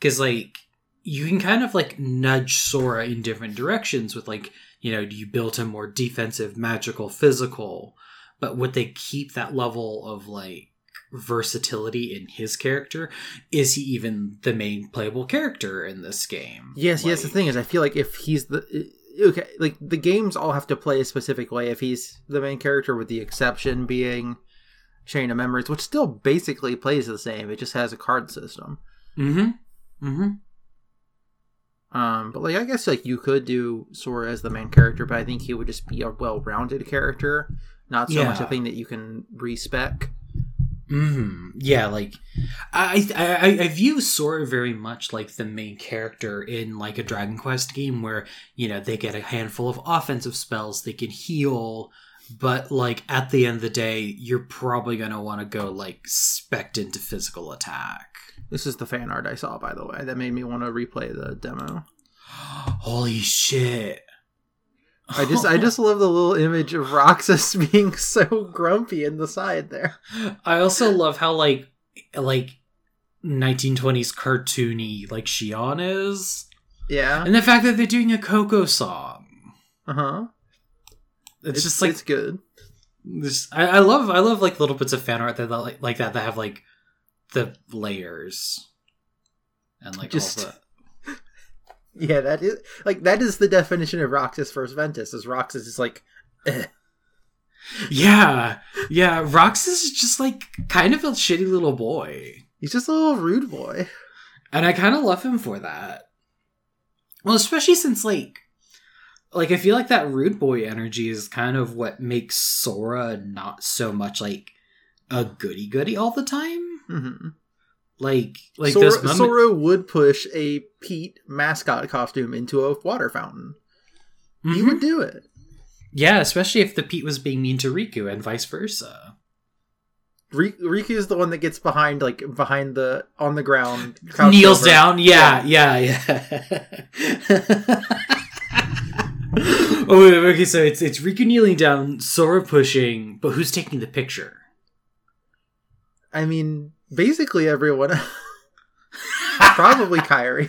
Cuz like you can kind of like nudge Sora in different directions with like, you know, do you build him more defensive, magical, physical, but would they keep that level of like versatility in his character? Is he even the main playable character in this game? Yes, yes. The thing is, I feel like if he's the okay, like the games all have to play a specific way. If he's the main character, with the exception being Chain of Memories, which still basically plays the same. It just has a card system. Mm-hmm. Mm-hmm. Um, but like I guess like you could do Sora as the main character, but I think he would just be a well-rounded character, not so much a thing that you can respec. Mm-hmm. Yeah, like I, I I view Sora very much like the main character in like a Dragon Quest game where you know they get a handful of offensive spells, they can heal, but like at the end of the day, you're probably gonna want to go like spec into physical attack. This is the fan art I saw, by the way, that made me want to replay the demo. [GASPS] Holy shit! I just I just love the little image of Roxas [LAUGHS] being so grumpy in the side there. I also love how like like 1920s cartoony like Xion is, Yeah. and the fact that they're doing a Coco song. Uh huh. It's, just like it's good. this. I, I love I love like little bits of fan art that that, like like that that have like the layers and like Just- all the. Yeah, that is like that is the definition of Roxas versus Ventus. Is Roxas is like, eh. Yeah, yeah. Roxas is just like kind of a shitty little boy. he's just a little rude boy. and I kind of love him for that. Well, especially since like, like I feel like that rude boy energy is kind of what makes Sora not so much like a goody goody all the time. hmm Like, like Sora, moments. Sora would push a Pete mascot costume into a water fountain. He Mhm. would do it. yeah, especially if the Pete was being mean to Riku and vice versa. Riku is the one that gets behind, like behind the on the ground, Kneels over. down. Yeah, yeah, yeah. [LAUGHS] oh, wait, okay. So it's it's Riku kneeling down, Sora pushing, but who's taking the picture? I mean, basically everyone. [LAUGHS] Probably [LAUGHS] Kairi.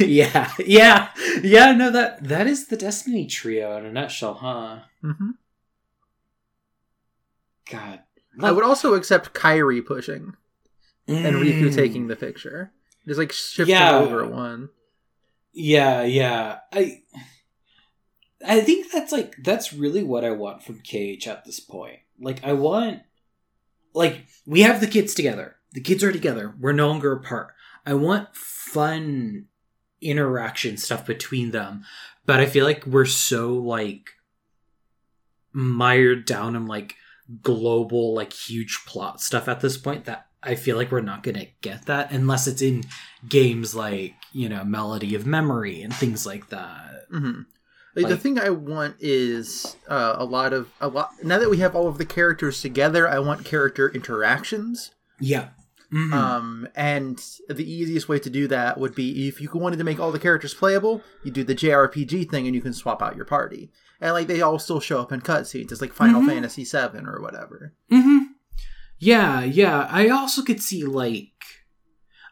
yeah, yeah, yeah. No, that that is the Destiny trio in a nutshell, huh? hmm God, I would also accept Kairi pushing and Riku Mm. taking the picture. Just like shift Yeah. over one. Yeah, yeah. I I think that's like that's really what I want from KH at this point. Like I want like we have the kids together. The kids are together. We're no longer apart. I want fun interaction stuff between them, but I feel like we're so like mired down in like global like huge plot stuff at this point that I feel like we're not going to get that unless it's in games like, you know, Melody of Memory and things like that. Mm-hmm. Like, the thing I want is uh, a lot of a lot. Now that we have all of the characters together, I want character interactions. Yeah. Mhm. Um, and the easiest way to do that would be if you wanted to make all the characters playable, you do the JRPG thing, and you can swap out your party. And like they all still show up in cutscenes. It's like Final Mhm. Fantasy VII or whatever. Mm-hmm. Yeah, yeah. I also could see like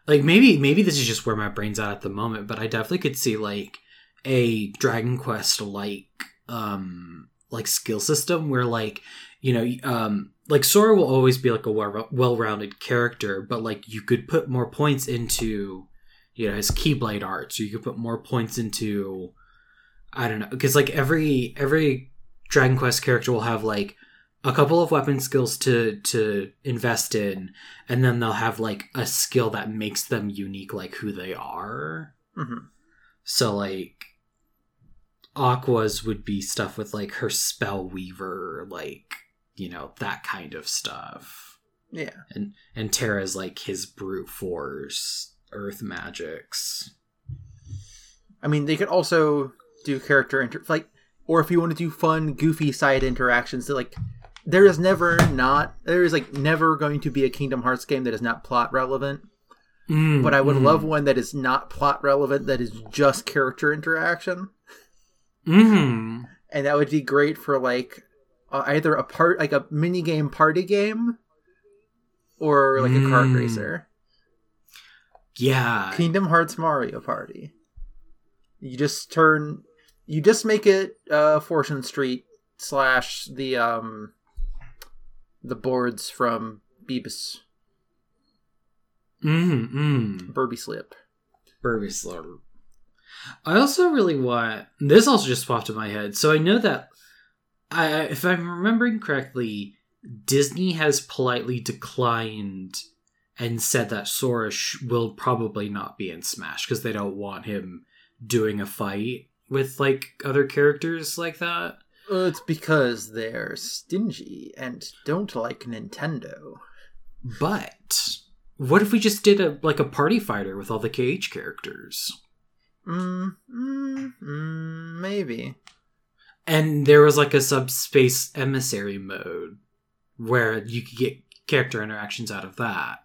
like maybe maybe this is just where my brain's at at the moment, but I definitely could see like a Dragon Quest like um like skill system where like you know um like Sora will always be like a well- well-rounded character, but like you could put more points into you know his Keyblade arts, or you could put more points into I don't know because like every every Dragon Quest character will have like a couple of weapon skills to to invest in and then they'll have like a skill that makes them unique like who they are. Hmm so like aqua's would be stuff with like her spell weaver like you know that kind of stuff Yeah. and and terra's like his brute force earth magics I mean, they could also do character inter like, or if you want to do fun, goofy side interactions, that like there is never not there is like never going to be a Kingdom Hearts game that is not plot relevant. Mm, But I would mm, love one that is not plot relevant, that is just character interaction, mhm. and that would be great for like uh, either a part like a mini game party game, or like a kart Mm. racer. yeah Kingdom Hearts Mario Party. You just turn, you just make it uh, Fortune Street slash the um the boards from Beavis mm, mm. Burby Slip. Burby Slurp. I also really want this. Also, just popped in my head. So I know that, I, if I'm remembering correctly, Disney has politely declined and said that Sora sh- will probably not be in Smash because they don't want him doing a fight with like other characters like that. Uh, It's because they're stingy and don't like Nintendo. But what if we just did a like a party fighter with all the KH characters? Mm, mm, mm, maybe. And there was like a subspace emissary mode where you could get character interactions out of that.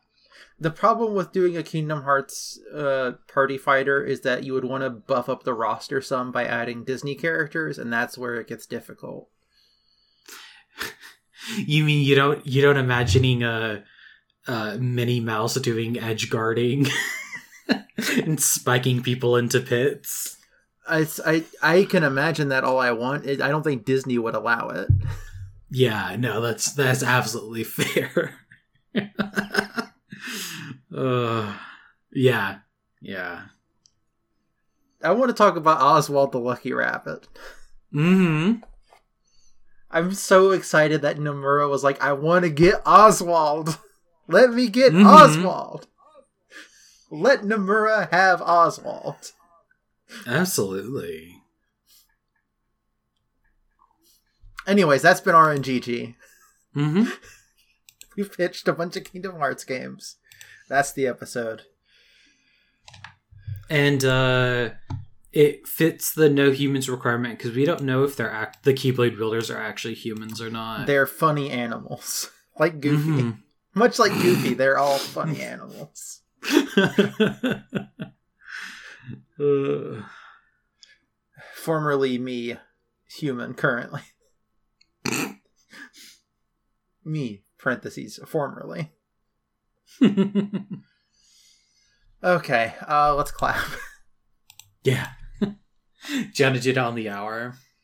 The problem with doing a Kingdom Hearts uh, party fighter is that you would want to buff up the roster some by adding Disney characters, and that's where it gets difficult. [LAUGHS] You mean you don't you don't imagining a, a Minnie Mouse doing edge guarding [LAUGHS] [LAUGHS] and spiking people into pits? I, I, I can imagine that all I want. I don't think Disney would allow it. Yeah, no, that's that's absolutely [LAUGHS] fair. uh, yeah, yeah. I want to talk about Oswald the Lucky Rabbit. Mm-hmm. I'm so excited that Nomura was like, I want to get Oswald. [LAUGHS] Let me get Mhm. Oswald. Let Nomura have Oswald. Absolutely. Anyways, that's been RNGG. Mm-hmm. We've pitched a bunch of Kingdom Hearts games. That's the episode. And uh it fits the no humans requirement because we don't know if they're act the Keyblade wielders are actually humans or not. They're funny animals. [LAUGHS] Like Goofy. Mhm. Much like Goofy, they're all funny [LAUGHS] animals. Uh, [LAUGHS] Formerly me, human, currently. [LAUGHS] me, parentheses, formerly. Okay, uh, let's clap. [LAUGHS] yeah. Jenna did on the hour.